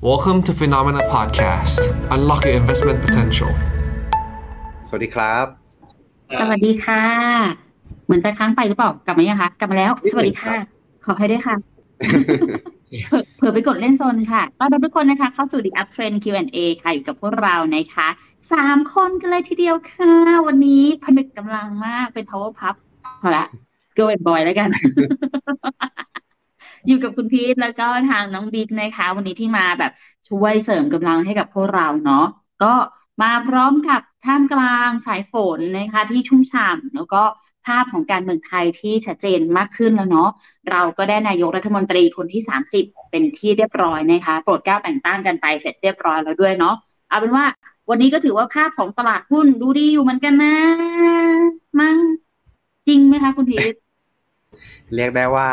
Welcome to Phenomena Podcast. Unlock your investment potential. สวัสดีครับ สวัสดีค่ะ เหมือนไปค้างไปหรือเปล่า กลับมายังคะ กลับมาแล้วนิดหนึ่งสวัสดีค่ะครับขอให้ด้วยค่ะเผลอเผื่อไปกดเล่นโซนค่ะ ต้อนรับทุกคนนะคะ เข้าสู่ The Up Trend Q&A ค่ะ อยู่กับพวกเรานะคะสามคนกันเลยทีเดียวค่ะ วันนี้ผนึกกำลังมาก เป็น power pub พอละ go and boy แล้วกัน อยู่กับคุณพีทแล้วก็ทางน้องบิ๊กนะคะ วันนี้ที่มาแบบช่วยเสริมกำลังให้กับพวกเราเนาะก็มาพร้อมกับท่ามกลางสายฝนนะคะที่ชุ่มฉ่ำแล้วก็ภาพของการเมืองไทยที่ชัดเจนมากขึ้นแล้วเนาะเราก็ได้นายกรัฐมนตรีคนที่ 30 เป็นที่เรียบร้อยนะคะโปรดเกล้าแต่งตั้งกันไปเสร็จเรียบร้อยแล้วด้วยเนาะเอาเป็นว่าวันนี้ก็ถือว่าภาพของตลาดหุ้นดูดีอยู่เหมือนกันนะมั้งจริงไหมคะคุณพีทเรียกได้ว่า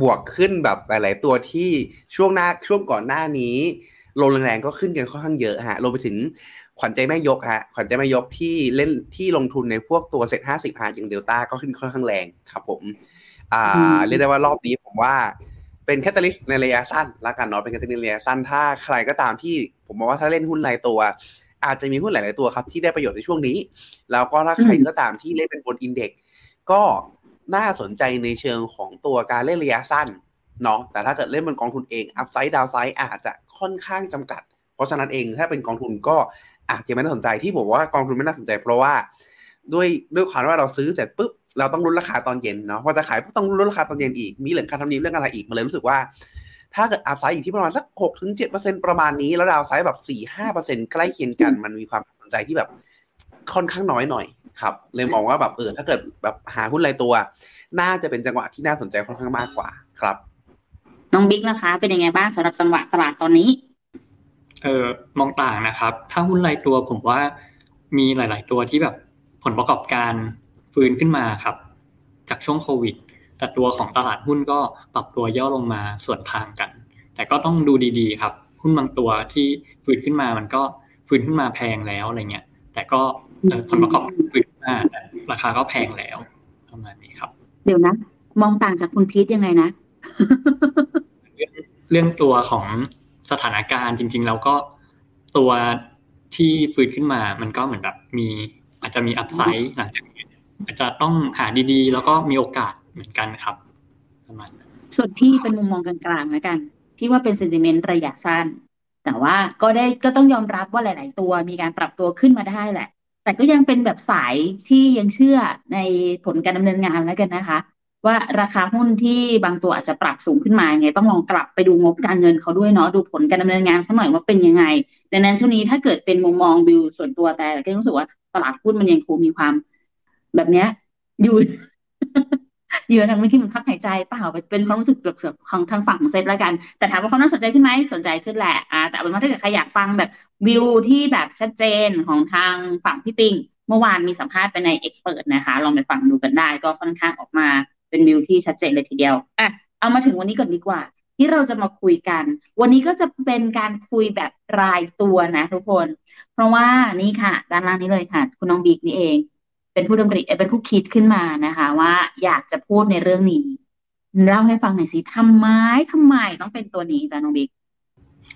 บวกขึ้นแบบหลาย ๆ ตัวที่ช่วงหน้าช่วงก่อนหน้านี้ลงแรงๆก็ขึ้นกันค่อนข้างเยอะฮะรวมไปถึงขวัญใจแม่ยกฮะขวัญใจแม่ยกที่เล่นที่ลงทุนในพวกตัวเซ็ตห้าสิบฮะอย่างเดลต้าก็ขึ้นค่อนข้างแรงครับ ผม อ่า เรียกได้ว่ารอบนี้ผมว่าเป็น catalyst ในระยะสั้นละกันเนาะเป็นแคตตาลิสต์ในระยะสั้นถ้าใครก็ตามที่ผมมองว่าถ้าเล่นหุ้นรายตัว อาจจะมีหุ้นหลาย ๆ ตัวครับ ที่ได้ประโยชน์ในช่วงนี้ แล้วก็ถ้าใครก็ตามที่เล่นเป็นบนอินเด็กซ์ก็ น่าสนใจในเชิงของตัวการเล่นระยะสั้นเนาะแต่ถ้าเกิดเล่นบนกองทุนเองอัพไซด์ดาวไซด์อาจจะค่อนข้างจำกัด เพราะฉะนั้นเองถ้าเป็นกองทุนก็อาจจะไม่น่าสนใจที่ผมว่ากองทุนไม่น่าสนใจ เพราะว่าด้วยด้วยความว่าเราซื้อเสร็จปุ๊บเราต้องลุ้นราคาตอนเย็นเนาะพอจะขายปุ๊บต้องลุ้นราคาตอนเย็นอีกมีเรื่องการทำนีเรื่องอะไรอีกมันเลยรู้สึกว่า ถ้าเกิด upside อยู่ที่ประมาณสักหกถึงเจ็ดเปอร์เซ็นประมาณนี้ แล้ว downside แบบสี่ห้าเปอร์เซ็นใกล้เคียงกันมันมีความสนใจที่แบบค่อนข้างน้อยหน่อย ครับเลยมองว่าแบบเออถ้าเกิดแบบหาหุ้นรายตัว น่าจะเป็นจังหวะที่น่าสนใจค่อนข้างมากกว่าครับน้องบิ๊กนะคะ เป็นยังไงบ้างสำหรับจังหวะตลาดตอนนี้เออมองต่างนะครับ ถ้าหุ้นรายตัวผมว่ามีหลาย ๆ ตัวที่แบบผลประกอบการฟื้นขึ้นมาครับ จากช่วงโควิด แต่ตัวของตลาดหุ้นก็ปรับตัวย่อลงมาส่วนทางกัน แต่ก็ต้องดูดีๆ ครับ หุ้นบางตัวที่ฟื้นขึ้นมามันก็ฟื้นขึ้นมาแพงแล้วอะไรเงี้ยแต่ก็เอ่อผลประกอบการฟื้น ขึ้นมาแต่ราคาก็แพงแล้วประมาณนี้ครับ เดี๋ยวนะ มองต่างจากคุณพีทยังไงนะ เรื่องตัวของสถานการณ์จริง ๆ แล้วก็ตัวที่ฟื้นขึ้นมา มันก็เหมือนแบบมี อาจจะมีอัพไซด์หลังจากนี้อาจจะต้องหาดีๆ แล้วก็มีโอกาสเหมือนกันครับประมาณนั้นส่วนพี่เป็นมุมมองกลางๆแล้วกันพี่ว่าเป็นเซนติเมนต์ระยะสั้น แต่ว่าก็ได้ก็ต้องยอมรับว่าหลาย ๆ ตัวมีการปรับตัวขึ้นมาได้แหละ แต่ก็ยังเป็นแบบสายที่ยังเชื่อในผลการดำเนินงานแล้วกันนะคะ ว่าราคาหุ้นที่บางตัวอาจจะปรับสูงขึ้นมาไง ต้องลองกลับไปดูงบการเงินเขาด้วยเนาะดูผลการดำเนินงานเขาหน่อยว่าเป็นยังไง ดังนั้นช่วงนี้ถ้าเกิดเป็นมุมมองบิวส่วนตัวแต่ก็รู้สึกว่าตลาดหุ้นมันยังคงมีความแบบเนี้ยอยู่ อยู่ทางไม่คิดเหมือนพักหายใจเปล่าเป็นความรู้สึกแบบของทางฝั่งของเซตแล้วกัน แต่ถามว่าเขาน่าสนใจขึ้นไหมสนใจขึ้นแหละอ่าแต่เอาเป็นว่าถ้าเกิดใครอยากฟังแบบวิวที่แบบชัดเจนของทางฝั่งพี่ปิงเมื่อวานมีสัมภาษณ์ไปในเอ็กซ์เพรสนะคะ ลองไปฟังดูกันได้ ก็ค่อนข้างออกมาเป็นวิวที่ชัดเจนเลยทีเดียวอะเอามาถึงวันนี้ก่อนดีกว่า ที่เราจะมาคุยกัน วันนี้ก็จะเป็นการคุยแบบรายตัวนะทุกคน เพราะว่านี่ค่ะ ด้านล่างนี้เลยค่ะ คุณน้องบิ๊กนี่เอง เป็นผู้ดำริเอ่อเป็นผู้คิดขึ้นมานะคะ ว่าอยากจะพูดในเรื่องนี้เล่าให้ฟังหน่อยสิทำไมทำไมต้องเป็นตัวนี้จ้ะน้องบิ๊ก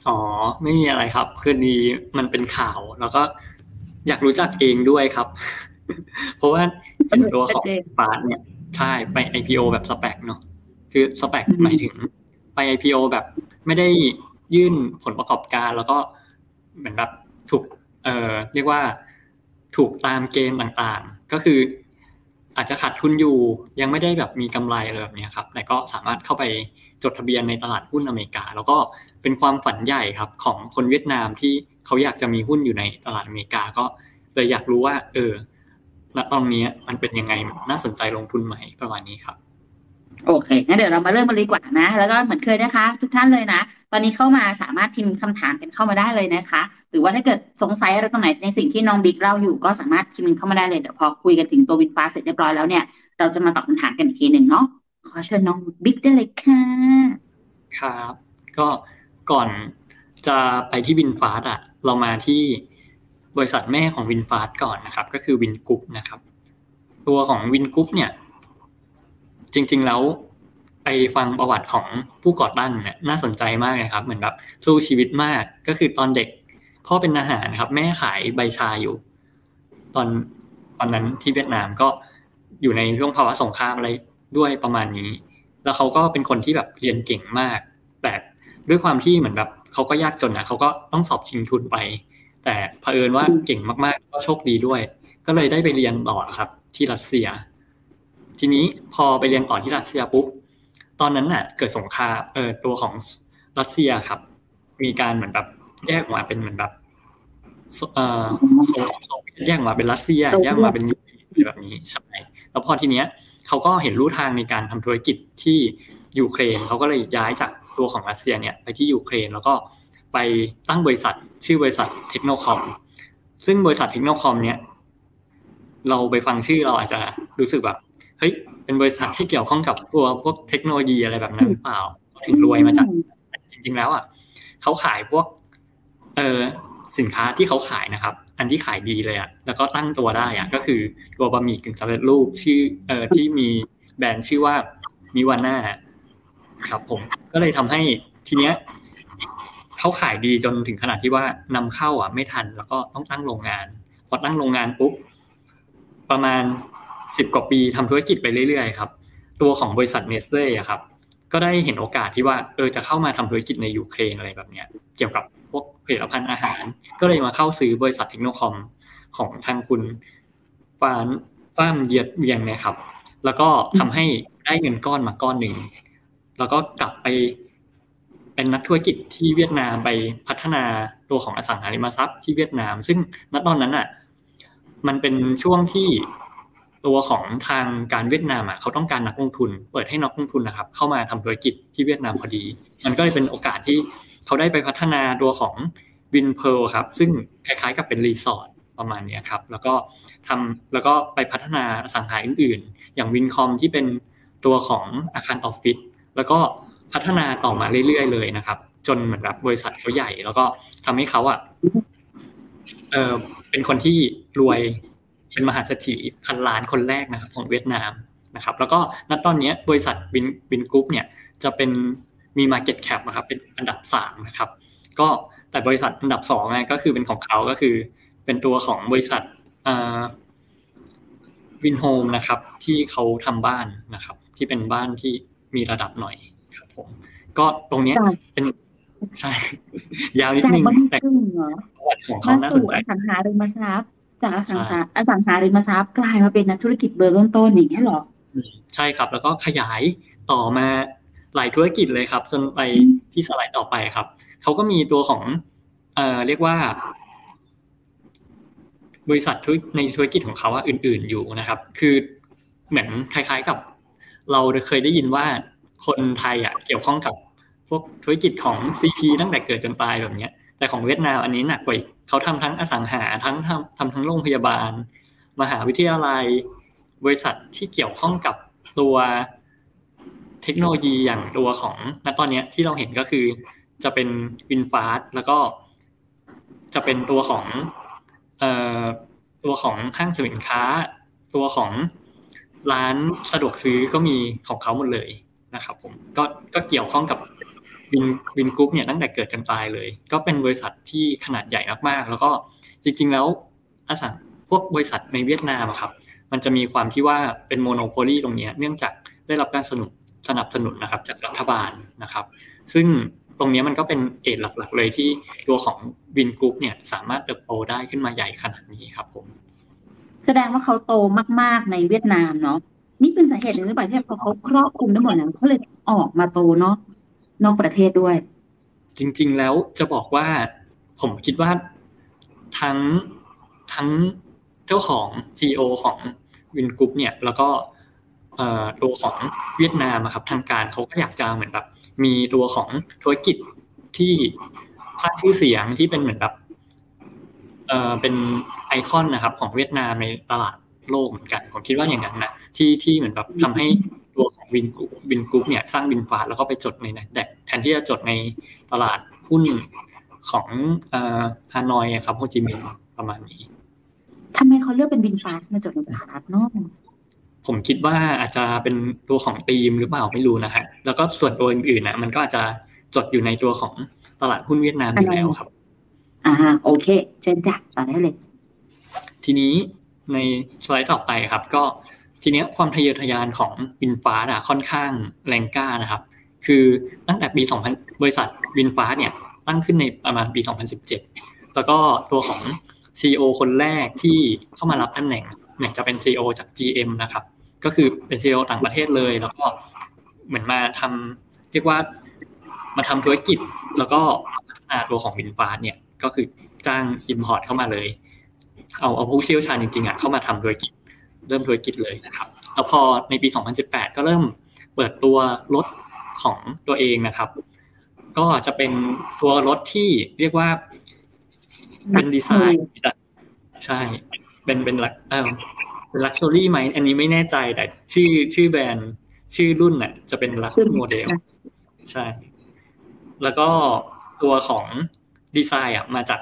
อ๋อ ไม่มีอะไรครับ คือดีมันเป็นข่าว แล้วก็อยากรู้จักเองด้วยครับ เพราะว่าเห็นตัวของชัดเจนฟาสเนี่ย ใช่ไป IPO แบบสเปกเนาะคือสเปกหมายถึง ไป IPO แบบไม่ได้ยื่นผลประกอบการ แล้วก็เหมือนแบบถูก เอ่อเรียกว่า ถูกตามเกณฑ์ต่างๆ ก็คืออาจจะขาดทุนอยู่ยังไม่ได้แบบมีกำไรอะไรแบบนี้ครับแต่ก็สามารถเข้าไปจดทะเบียนในตลาดหุ้นอเมริกา แล้วก็เป็นความฝันใหญ่ครับของคนเวียดนามที่เขาอยากจะมีหุ้นอยู่ในตลาดอเมริกาก็เลยอยากรู้ว่า เออณตอนนี้มันเป็นยังไงน่าสนใจลงทุนไหมประมาณนี้ครับ โอเค งั้นเดี๋ยวเรามาเริ่มกันดีกว่านะ แล้วก็เหมือนเคยนะคะ ทุกท่านเลยนะ ตอนนี้เข้ามาสามารถพิมพ์คำถามกันเข้ามาได้เลยนะคะ หรือว่าถ้าเกิดสงสัยอะไรตรงไหนในสิ่งที่น้องบิ๊กเล่าอยู่ก็สามารถพิมพ์เข้ามาได้เลย เดี๋ยวพอคุยกันถึงตัววินฟ้าเสร็จเรียบร้อยแล้วเนี่ย เราจะมาตอบคำถามกันอีกทีหนึ่งเนาะ ขอเชิญน้องบิ๊กได้เลยค่ะ ครับ ก็ก่อนจะไปที่ VinFast อะ เรามาที่บริษัทแม่ของ VinFast ก่อนนะครับ ก็คือ Vingroup นะครับ ตัวของ Vingroup เนี่ย จริง ๆ แล้วไปฟังประวัติของผู้ก่อตั้งเนี่ยน่าสนใจมากเลยครับ เหมือนแบบสู้ชีวิตมากก็คือตอนเด็กพ่อเป็นทหารครับ แม่ขายใบชาอยู่ ตอนตอนนั้นที่เวียดนามก็อยู่ในช่วงภาวะสงครามอะไรด้วยประมาณนี้ แล้วเขาก็เป็นคนที่แบบเรียนเก่งมาก แต่ด้วยความที่เหมือนแบบเขาก็ยากจนอะเขาก็ต้องสอบชิงทุนไป แต่เผอิญว่าเก่งมากๆ ก็โชคดีด้วย ก็เลยได้ไปเรียนต่อครับ ที่รัสเซีย ทีนี้พอไปเรียนต่อที่รัสเซียปุ๊บตอนนั้นน่ะ เกิดสงครามเออตัวของรัสเซียครับ มีการเหมือนแบบแยกออกมาเป็นเหมือนแบบเอ่อโซโซเวียตแยกออกมาเป็นรัสเซียโซเวียตแยกออกมาเป็นยูเครนอะไรแบบนี้ใช่แล้วพอทีเนี้ยเขาก็เห็นลู่ทางในการทำธุรกิจที่ยูเครนเขาก็เลยย้ายจากตัวของรัสเซียเนี่ยไปที่ยูเครนแล้วก็ไปตั้งบริษัทชื่อบริษัท Technocom ซึ่งบริษัท Technocom เนี่ย เราไปฟังชื่อเราอาจจะรู้สึกแบบ เฮ้ยเป็นบริษัทที่เกี่ยวข้องกับตัวพวกเทคโนโลยีอะไรแบบนั้นหรือเปล่าถึงรวยมาจากจริง ๆ แล้วอะเขาขายพวกเออสินค้าที่เขาขายนะครับ อันที่ขายดีเลยอะแล้วก็ตั้งตัวได้อะก็คือตัวบะหมี่กึ่งสำเร็จรูปชื่อเอ่อที่มีแบรนด์ชื่อว่ามิวาน่าครับผมก็เลยทำให้ทีเนี้ยเขาขายดีจนถึงขนาดที่ว่านำเข้าอะไม่ทันแล้วก็ต้องตั้งโรงงาน พอตั้งโรงงานปุ๊บประมาณ สิบกว่าปีทำธุรกิจไปเรื่อยๆครับตัวของบริษัทเนสเล่ครับก็ได้เห็นโอกาสที่ว่าเออจะเข้ามาทำธุรกิจในยูเครนอะไรแบบเนี้ยเกี่ยวกับพวกผลิตภัณฑ์อาหาร ก็เลยมาเข้าซื้อบริษัทเทคโนคอมของทางคุณฟานฟ้ามเยียดเวียงนี่ยครับ แล้วก็ทำให้ได้เงินก้อนมาก้อนหนึ่ง แล้วก็กลับไปเป็นนักธุรกิจที่เวียดนามไปพัฒนาตัวของอสังหาริมทรัพย์ที่เวียดนาม ซึ่งณตอนนั้นอะมันเป็นช่วงที่ ตัวของทางการเวียดนามอะเขาต้องการนักลงทุน เปิดให้นักลงทุนนะครับ เข้ามาทำธุรกิจที่เวียดนามพอดี มันก็เลยเป็นโอกาสที่เขาได้ไปพัฒนาตัวของวินเพลครับ ซึ่งคล้ายๆกับเป็นรีสอร์ทประมาณนี้ครับ แล้วก็ทำแล้วก็ไปพัฒนาสังหาอื่น ๆ อย่างวินคอมที่เป็นตัวของอาคารออฟฟิศแล้วก็พัฒนาต่อมาเรื่อยๆเลยนะครับ จนเหมือนแบบบริษัทเขาใหญ่ แล้วก็ทำให้เขาอะเออเป็นคนที่รวย เป็นมหาเศรษฐีพันล้านคนแรกนะครับของเวียดนามนะครับ แล้วก็ณตอนนี้บริษัทวินวินกรุ๊ปเนี่ยจะเป็นมี Market Cap นะครับเป็นอันดับสามนะครับก็แต่บริษัทอันดับสองไงก็คือเป็นของเขาก็คือ เป็นตัวของบริษัทวินโฮมนะครับที่เขาทำบ้านนะครับ ที่เป็นบ้านที่มีระดับหน่อยครับผม ก็ตรงเนี้ยจากเป็นใช่ ยาวนิดจากนึงบะหมี่แต่กึ่งเหรอประวัติของเขามาน่าสสู่นใจอสังหาริมทรัพย์ จากอสังใช่หาอสังหาริมทรัพย์กลายมาเป็นนักธุรกิจเบอร์ต้นๆอย่างนี้ยเหรออืมใช่ครับ แล้วก็ขยายต่อมาหลายธุรกิจเลยครับ จนไปที่สไลด์ต่อไปครับเขาก็มีตัวของเอ่อเรียกว่า บริษัทธุรในธุรกิจของเขาอะอื่น ๆอยู่นะครับ คือเหมือนคล้ายๆกับ เราเคยได้ยินว่าคนไทยอะเกี่ยวข้องกับพวกธุรกิจของซีพีตั้งแต่เกิดจนตายแบบเนี้ย แต่ของเวียดนามอันนี้หนักกว่าอีกเขาทำทั้งอสังหาทั้งทำทำทั้งโรงพยาบาล มหาวิทยาลัย บริษัทที่เกี่ยวข้องกับตัวเทคโนโลยีอย่างตัวของณตอนนี้ที่เราเห็นก็คือจะเป็นวินฟาสแล้วก็จะเป็นตัวของเอ่อตัวของห้างสินค้า ตัวของร้านสะดวกซื้อก็มีของเขาหมดเลยนะครับผมก็ก็เกี่ยวข้องกับ วิน Vingroup เนี่ยตั้งแต่เกิดจนตายเลย ก็เป็นบริษัทที่ขนาดใหญ่มากๆ แล้วก็จริง ๆ แล้วอสังพวกบริษัทในเวียดนามอะครับ มันจะมีความที่ว่าเป็น monopoly ตรงนี้เนื่องจากได้รับการสนับสนับสนุนนะครับจากรัฐบาลนะครับ ซึ่งตรงนี้มันก็เป็น edge หลักๆ เลยที่ตัวของ Vingroup เนี่ยสามารถเติบโตได้ขึ้นมาใหญ่ขนาดนี้ครับผม แสดงว่าเขาโตมากๆในเวียดนามเนาะนี่เป็นสาเหตุหนึ่งหรือเปล่าที่พอเขาครอบคลุมได้หมดแล้วเขาเลยออกมาโตเนาะ นอกประเทศด้วย จริง ๆ แล้วจะบอกว่า ผมคิดว่าทั้งทั้งเจ้าของ CEO ของวินกรุ๊ปเนี่ย แล้วก็ตัวของเวียดนามครับทางการเขาก็อยากจะเหมือนแบบ มีตัวของธุรกิจที่สร้างชื่อเสียงที่เป็นเหมือนแบบเออเป็นไอคอนนะครับ ของเวียดนามในตลาดโลกเหมือนกัน ผมคิดว่าอย่างนั้นนะที่ที่เหมือนแบบทำให้ตัวของ Vingroup Vingroup เนี่ย สร้าง VinFast แล้วก็ไปจดใน Nasdaq แทนที่จะจดในตลาดหุ้นของเอ่อฮานอยอะครับโฮจิมินห์ประมาณนี้ทำไมเขาเลือกเป็น VinFast มาจดในสหรัฐเนาะผมคิดว่าอาจจะเป็นตัวของธีมหรือเปล่าไม่รู้นะฮะแล้วก็ส่วนตัวอื่นๆนะมันก็อาจจะจดอยู่ในตัวของตลาดหุ้นเวียดนามอยู่แล้วครับอ่าโอเคเชิญจ้ะต่อได้เลย ทีนี้ในสไลด์ต่อไปครับ ก็ทีเนี้ยความทะเยอทะยานของวินฟ้าอะค่อนข้างแรงกล้านะครับ คือตั้งแต่ปี 2000 บริษัทวินฟ้าเนี่ยตั้งขึ้นในประมาณปี 2017 แล้วก็ตัวของ CEO คนแรกที่เข้ามารับตำแหน่งเนี่ยจะเป็น CEO จาก GM นะครับ ก็คือเป็น CEO ต่างประเทศเลย แล้วก็เหมือนมาทำเรียกว่ามาทำธุรกิจ แล้วก็พัฒนาตัวของวินฟ้าเนี่ยก็คือจ้าง Import เข้ามาเลย เอาเอาผู้เชี่ยวชาญจริงๆอะเข้ามาทำธุรกิจเริ่มธุรกิจเลยนะครับ แล้วพอในปี 2018 ก็เริ่มเปิดตัวรถ ของตัวเองนะครับ ก็จะเป็นตัวรถที่เรียกว่าเป็นดีไซน์ใช่ เป็นเป็นลักเออเป็น luxury ไหมอันนี้ไม่แน่ใจแต่ชื่อชื่อแบรนด์ชื่อรุ่นน่ะจะเป็น Lux โมเดลใช่ แล้วก็ตัวของดีไซน์อะมาจาก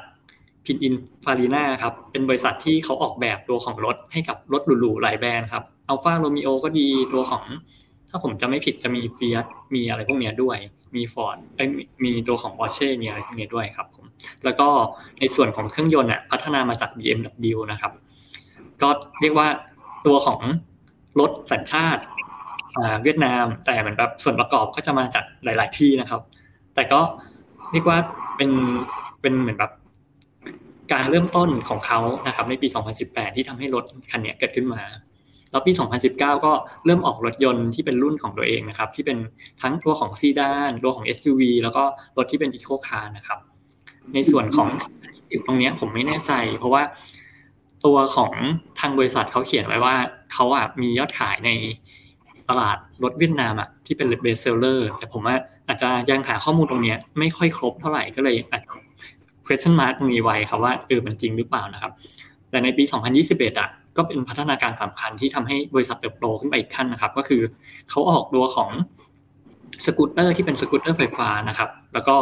Pininfarina ครับ เป็นบริษัทที่เขาออกแบบตัวของรถให้กับรถหรูๆหลายแบรนด์ครับ Alfa Romeo ก็ดีตัวของ ถ้าผมจะไม่ผิดจะมี Fiat มีอะไรพวกเนี้ยด้วย มีฟอร์ดมีตัวของ Porsche มีอะไรพวกนี้ด้วยครับผมแล้วก็ในส่วนของเครื่องยนต์อะพัฒนามาจาก BMW นะครับ ก็เรียกว่าตัวของรถสัญชาติเวียดนาม แต่เหมือนแบบส่วนประกอบก็จะมาจากหลาย ๆ ที่นะครับ แต่ก็เรียกว่าเป็นเป็นเหมือนแบบการเริ่มต้นของเขานะครับ ในปี 2018 ที่ทำให้รถคันนี้เกิดขึ้นมา แล้วปี 2019 ก็เริ่มออกรถยนต์ที่เป็นรุ่นของตัวเองนะครับ ที่เป็นทั้งตัวของซีดานตัวของ SUV แล้วก็รถที่เป็นอีโคคาร์นะครับ ในส่วนของตรงนี้ผมไม่แน่ใจ เพราะว่าตัวของทางบริษัทเขาเขียนไว้ว่าเขาอะมียอดขายในตลาดรถเวียดนามอะที่เป็น best seller แต่ผมว่าอาจจะยังหาข้อมูลตรงนี้ไม่ค่อยครบเท่าไหร่ก็เลยอาจจะ question mark ตรงนี้ไว้ครับว่าเออมันจริงหรือเปล่านะครับ แต่ในปี 2021 อะ ก็เป็นพัฒนาการสำคัญที่ทำให้บริษัทเติบโตขึ้นไปอีกขั้นนะครับ ก็คือเขาออกตัวของสกูตเตอร์ที่เป็นสกูตเตอร์ไฟฟ้านะครับ แล้วก็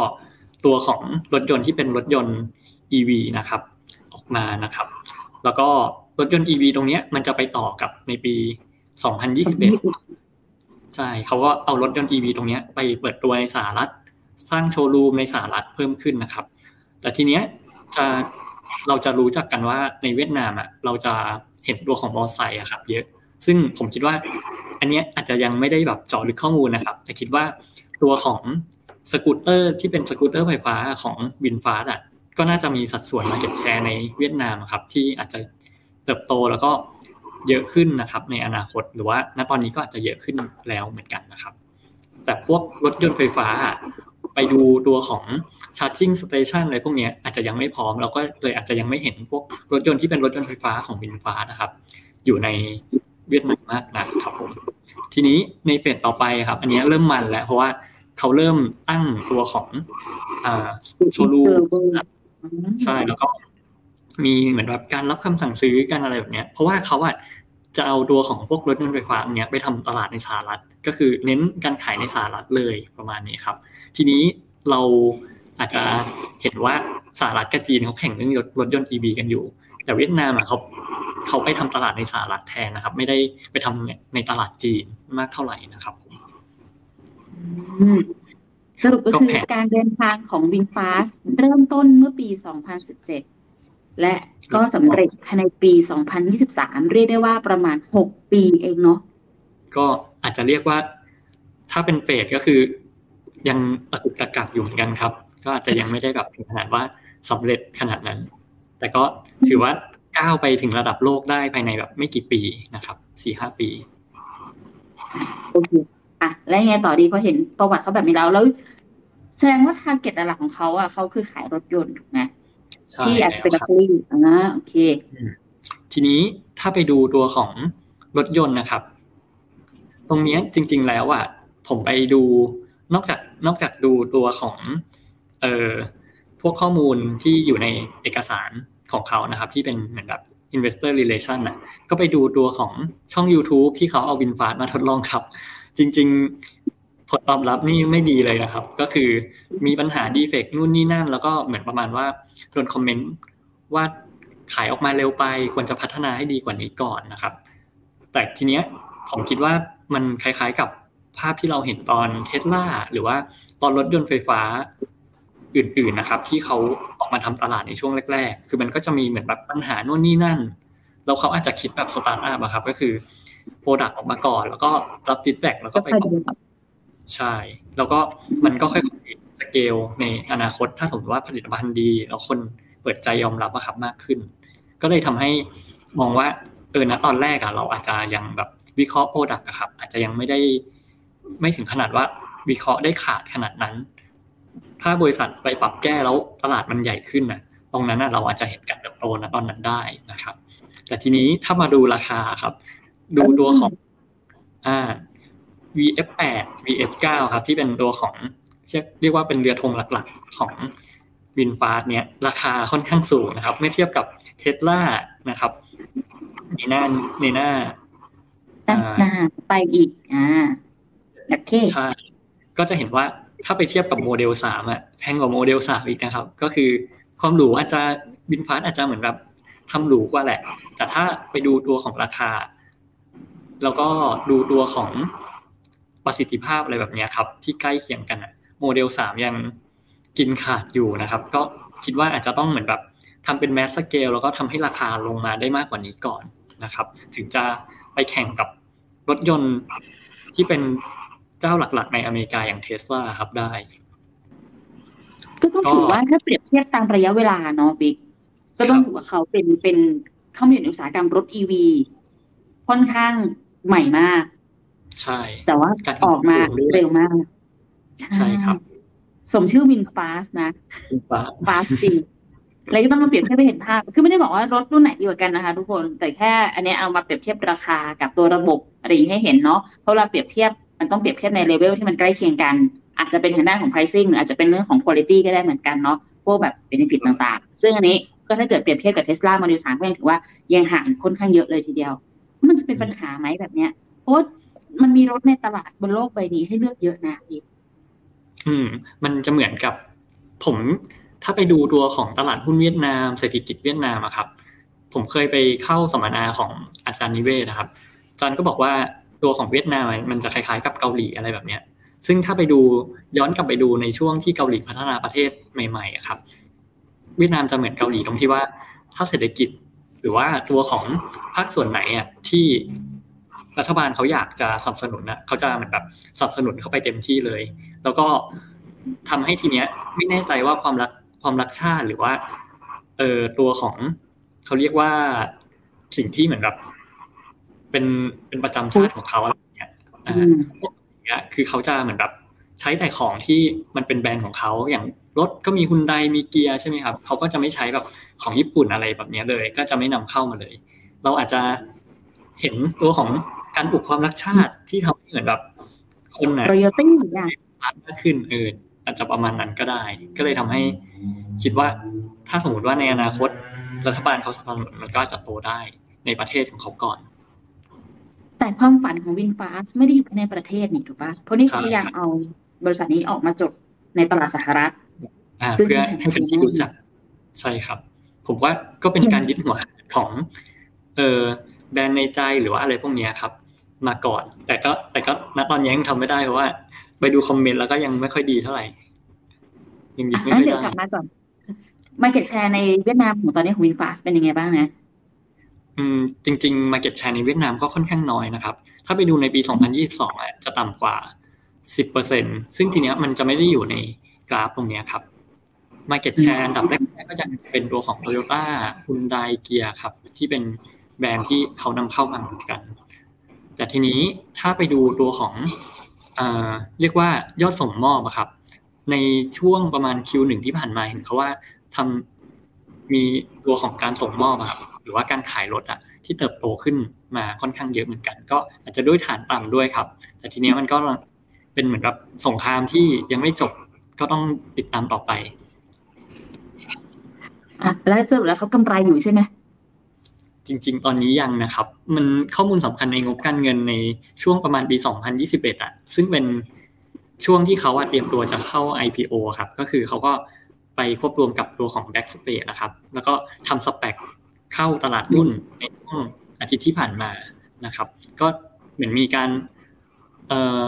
ตัวของรถยนต์ที่เป็นรถยนต์ EV นะครับ ออกมานะครับ แล้วก็รถยนต์ EV ตรงนี้มันจะไปต่อกับในปี 2021 ใช่เขาก็เอารถยนต์ EV ตรงนี้ไปเปิดตัวในสหรัฐ สร้างโชว์รูมในสหรัฐเพิ่มขึ้นนะครับ แต่ทีเนี้ยจะเราจะรู้จักกันว่าในเวียดนามอะเราจะ เห็นตัวของมอไซค์อะครับ เยอะ ซึ่งผมคิดว่า อันเนี้ยอาจจะยังไม่ได้แบบเจาะลึกข้อมูลนะครับ แต่คิดว่าตัวของสกูตเตอร์ที่เป็นสกูตเตอร์ไฟฟ้าของ VinFast อะก็น่าจะมีสัดส่วน market share ในเวียดนามครับ ที่อาจจะเติบโตแล้วก็เยอะขึ้นนะครับ ในอนาคตหรือว่าณตอนนี้ก็อาจจะเยอะขึ้นแล้วเหมือนกันนะครับ แต่พวกรถยนต์ไฟฟ้า ไปดูตัวของ charging station อะไรพวกนี้อาจจะยังไม่พร้อม เราก็เลยอาจจะยังไม่เห็นพวกรถยนต์ที่เป็นรถยนต์ไฟฟ้าของวินฟ้านะครับ อยู่ในเวียดนามมากนะครับผมทีนี้ในเฟสต่อไปครับ อันนี้เริ่มมันแล้วเพราะว่าเขาเริ่มตั้งตัวของโชว์รูใช่แล้วก็มีเหมือนแบบการรับคำสั่งซื้อกันอะไรแบบเนี้ย เพราะว่าเขาอะจะเอาตัวของพวกรถยนต์ไฟฟ้าเนี้ยไปทำตลาดในสหรัฐ ก็คือเน้นการขายในสหรัฐเลยประมาณนี้ครับ ทีนี้เราอาจจะเห็นว่าสหรัฐกับจีนเขาแข่งเรื่องรถยนต์ EV กันอยู่ แต่เวียดนามอะเขาเขาไปทำตลาดในสหรัฐแทนนะครับ ไม่ได้ไปทำในตลาดจีนมากเท่าไหร่นะครับผมสรุปก็คือการเดินทางของวินฟาสเริ่มต้นเมื่อปี 2017 และก็สำเร็จภายในปี 2023 เรียกได้ว่าประมาณ 6 ปีเองเนาะก็อาจจะเรียกว่า ถ้าเป็น phase ก็คือ ยังตะกุกตะกักอยู่เหมือนกันครับ ก็อาจจะยังไม่ได้แบบถึงขนาดว่าสำเร็จขนาดนั้น แต่ก็ถือว่าก้าวไปถึงระดับโลกได้ภายในแบบไม่กี่ปีนะครับสี่ห้าปีโอเคอะแล้วยังไงต่อดีพอเห็นประวัติเขาแบบนี้แล้วแล้ว แสดงว่า target หลักของเขาอะเขาคือขายรถยนต์ถูกไหมที่อาจจะเป็น luxury นะโอเค ทีนี้ถ้าไปดูตัวของรถยนต์นะครับ ตรงนี้จริง ๆ แล้วอะผมไปดู นอกจากนอกจากดูตัวของเอ่อพวกข้อมูลที่อยู่ในเอกสารของเขานะครับ ที่เป็นเหมือนแบบ investor relation นะก็ไปดูตัวของช่อง YouTube ที่เขาเอาวินฟาสมาทดลองขับ จริง ๆ ผลตอบรับนี่ไม่ดีเลยนะครับ ก็คือมีปัญหาดีเฟกนู่นนี่นั่น แล้วก็เหมือนประมาณว่าโดนคอมเมนต์ว่าขายออกมาเร็วไป ควรจะพัฒนาให้ดีกว่านี้ก่อนนะครับ แต่ทีเนี้ยผมคิดว่ามันคล้ายๆกับ ภาพที่เราเห็นตอนเทสลาหรือว่าตอนรถยนต์ไฟฟ้าอื่น ๆนะครับ ที่เขาออกมาทำตลาดในช่วงแรก ๆ คือมันก็จะมีเหมือนแบบปัญหาโน่นนี่นั่น แล้วเขาอาจจะคิดแบบสตาร์ทอัพอะครับ ก็คือ product ออกมาก่อน แล้วก็รับ feedback แล้วก็ไปใช่ แล้วก็มันก็ค่อยๆสเกลในอนาคต ถ้าสมมติว่าผลิตภัณฑ์ดี แล้วคนเปิดใจยอมรับอะครับมากขึ้น ก็เลยทำให้มองว่าเออณตอนแรกอะเราอาจจะยังแบบวิเคราะห์โปรดักต์อะครับ อาจจะยังไม่ได้ ไม่ถึงขนาดว่าวิเคราะห์ได้ขาดขนาดนั้น ถ้าบริษัทไปปรับแก้แล้วตลาดมันใหญ่ขึ้นนะตรงนั้นเราอาจจะเห็นการเติบโตนะตอนนั้นได้นะครับ แต่ทีนี้ถ้ามาดูราคาครับ ดูตัวของอ่า VF8 VF9 ครับ ที่เป็นตัวของเรียกว่าเป็นเรือธงหลักๆของ VinFast เนี่ยราคาค่อนข้างสูงนะครับ เมื่อเทียบกับเทสลานะครับในหน้าในหน้าหน้าไปอีกอ่า โอเคใช่ก็จะเห็นว่าถ้าไปเทียบกับโมเดลสามอะแพงกว่าโมเดลสามอีกนะครับ ก็คือความหรูอาจจะ VinFast อาจจะเหมือนแบบทำหรูกว่าแหละ แต่ถ้าไปดูตัวของราคา แล้วก็ดูตัวของประสิทธิภาพอะไรแบบนี้ครับ ที่ใกล้เคียงกันอะโมเดลสามยังกินขาดอยู่นะครับ ก็คิดว่าอาจจะต้องเหมือนแบบทำเป็นแมสสเกลแล้วก็ทำให้ราคาลงมาได้มากกว่านี้ก่อนนะครับ ถึงจะไปแข่งกับรถยนต์ที่เป็น จ้าหลักๆ ในอเมริกาอย่างเทสลาครับได้ ก็ต้องถือว่าถ้าเปรียบเทียบตามระยะเวลาเนาะบิ๊กก็ต้องถือว่าเขาเป็นเป็นเข้ามาอยู่ในอุตสาหกรรมรถอีวีค่อนข้างใหม่มาก ใช่ แต่ว่าออกมาเร็วมาก ใช่ครับ สมชื่อวินฟาสนะฟาสจริงเลยก็ต้องมาเปรียบเทียบให้เห็นภาพ คือไม่ได้บอกว่ารถรุ่นไหนดีกว่ากันนะคะ ทุกคน แต่แค่อันนี้เอามาเปรียบเทียบราคากับตัวระบบอะไรให้เห็นเนาะ เพราะเราเปรียบเทียบ มันต้องเปรียบเทียบในเลเวลที่มันใกล้เคียงกัน อาจจะเป็นทางด้านของ pricing หรืออาจจะเป็นเรื่องของ quality ก็ได้เหมือนกันเนาะพวกแบบ benefit ต่างๆ ซึ่งอันนี้ก็ถ้าเกิดเปรียบเทียบกับ Tesla Model 3ก็ยังถือว่ายังห่างค่อนข้างเยอะเลยทีเดียว มันจะเป็นปัญหาไหมแบบเนี้ยเพราะมันมีรถในตลาดบนโลกใบนี้ให้เลือกเยอะนะพี่อืม มันจะเหมือนกับ ผมถ้าไปดูตัวของตลาดหุ้นเวียดนามเศรษฐกิจเวียดนามอะครับ ผมเคยไปเข้าสัมมนาของอาจารย์นิเวศนะครับอาจารย์ก็บอกว่า ตัวของเวียดนามมันจะคล้ายๆ กับเกาหลีอะไรแบบเนี้ยซึ่งถ้าไปดูย้อนกลับไปดูในช่วงที่เกาหลีพัฒนาประเทศใหม่ๆครับ เวียดนามจะเหมือนเกาหลีตรงที่ว่า ถ้าเศรษฐกิจหรือว่าตัวของภาคส่วนไหนอะที่รัฐบาลเขาอยากจะสนับสนุนนะเขาจะเหมือนแบบสนับสนุนเข้าไปเต็มที่เลย แล้วก็ทำให้ทีเนี้ยไม่แน่ใจว่าความรักความรักชาติหรือว่าเออตัวของเขาเรียกว่าสิ่งที่เหมือนแบบ เป็นเป็นประจำชาติของเขาอะไรเงี้ยอ่าเนี้ยคือเขาจะเหมือนแบบใช้แต่ของที่มันเป็นแบรนด์ของเขาอย่างรถก็มีฮุนไดมีเกียร์ใช่ไหมครับเขาก็จะไม่ใช้แบบของญี่ปุ่นอะไรแบบนี้เลย ก็จะไม่นำเข้ามาเลย เราอาจจะเห็นตัวของการปลุกความรักชาติที่ทำให้เหมือนแบบคนน่ะรอยติ้งอย่างมากขึ้นเอออาจจะประมาณนั้นก็ได้ ก็เลยทำให้คิดว่าถ้าสมมติว่าในอนาคตรัฐบาลเขาสนับสนุนมันก็จะโตได้ในประเทศของเขาก่อน แต่ความฝันของวินฟาสไม่ได้อยู่ในประเทศนี่ถูกปะเพราะนี่เขาอยากเอาบริษัทนี้ออกมาจดในตลาดสหรัฐเพื่อให้เป็นที่รู้จักใช่ครับ ผมว่าก็เป็นการยึดหัวของเออแบรนด์ในใจหรือว่าอะไรพวกนี้ครับ มาก่อน แต่ก็แต่ก็ณตอนนี้ยังทำไม่ได้เพราะว่า ไปดู comment แล้วก็ยังไม่ค่อยดีเท่าไหร่ยังยิงไม่ได้เดี๋ยวกลับมาก่อน market share ในเวียดนามของตอนนี้ของ VinFast เป็นยังไงบ้างนะ อืมจริงๆ market share ในเวียดนามก็ค่อนข้างน้อยนะครับ ถ้าไปดูในปี 2022อะจะต่ำกว่า 10%ซึ่งทีเนี้ยมันจะไม่ได้อยู่ในกราฟตรงนี้ครับ market share อันดับแรกก็จะเป็นตัวของ Toyota Hyundai Gear ครับ ที่เป็นแบรนด์ที่เขานำเข้ามาเหมือนกัน แต่ทีนี้ถ้าไปดูตัวของเรียกว่ายอดส่งมอบอะครับ ในช่วงประมาณ Q1 ที่ผ่านมาเห็นเขาว่าทำมีตัวของการส่งมอบครับ หรือว่าการขายรถอะที่เติบโตขึ้นมาค่อนข้างเยอะเหมือนกัน ก็อาจจะด้วยฐานต่ำด้วยครับ แต่ทีนี้มันก็เป็นเหมือนกับสงครามที่ยังไม่จบก็ต้องติดตามต่อไปอะแล้วสรุปแล้วเขากำไรอยู่ใช่ไหมจริง ๆ ตอนนี้ยังนะครับ มันข้อมูลสำคัญในงบการเงินในช่วงประมาณปี 2021อะซึ่งเป็นช่วงที่เขาเตรียมตัวจะเข้า IPO ครับ ก็คือเขาก็ไปควบรวมกับตัวของ Backspace นะครับ แล้วก็ทำสเปค เข้าตลาดหุ้นในช่วงอาทิตย์ที่ผ่านมานะครับ ก็เหมือนมีการเอ่อ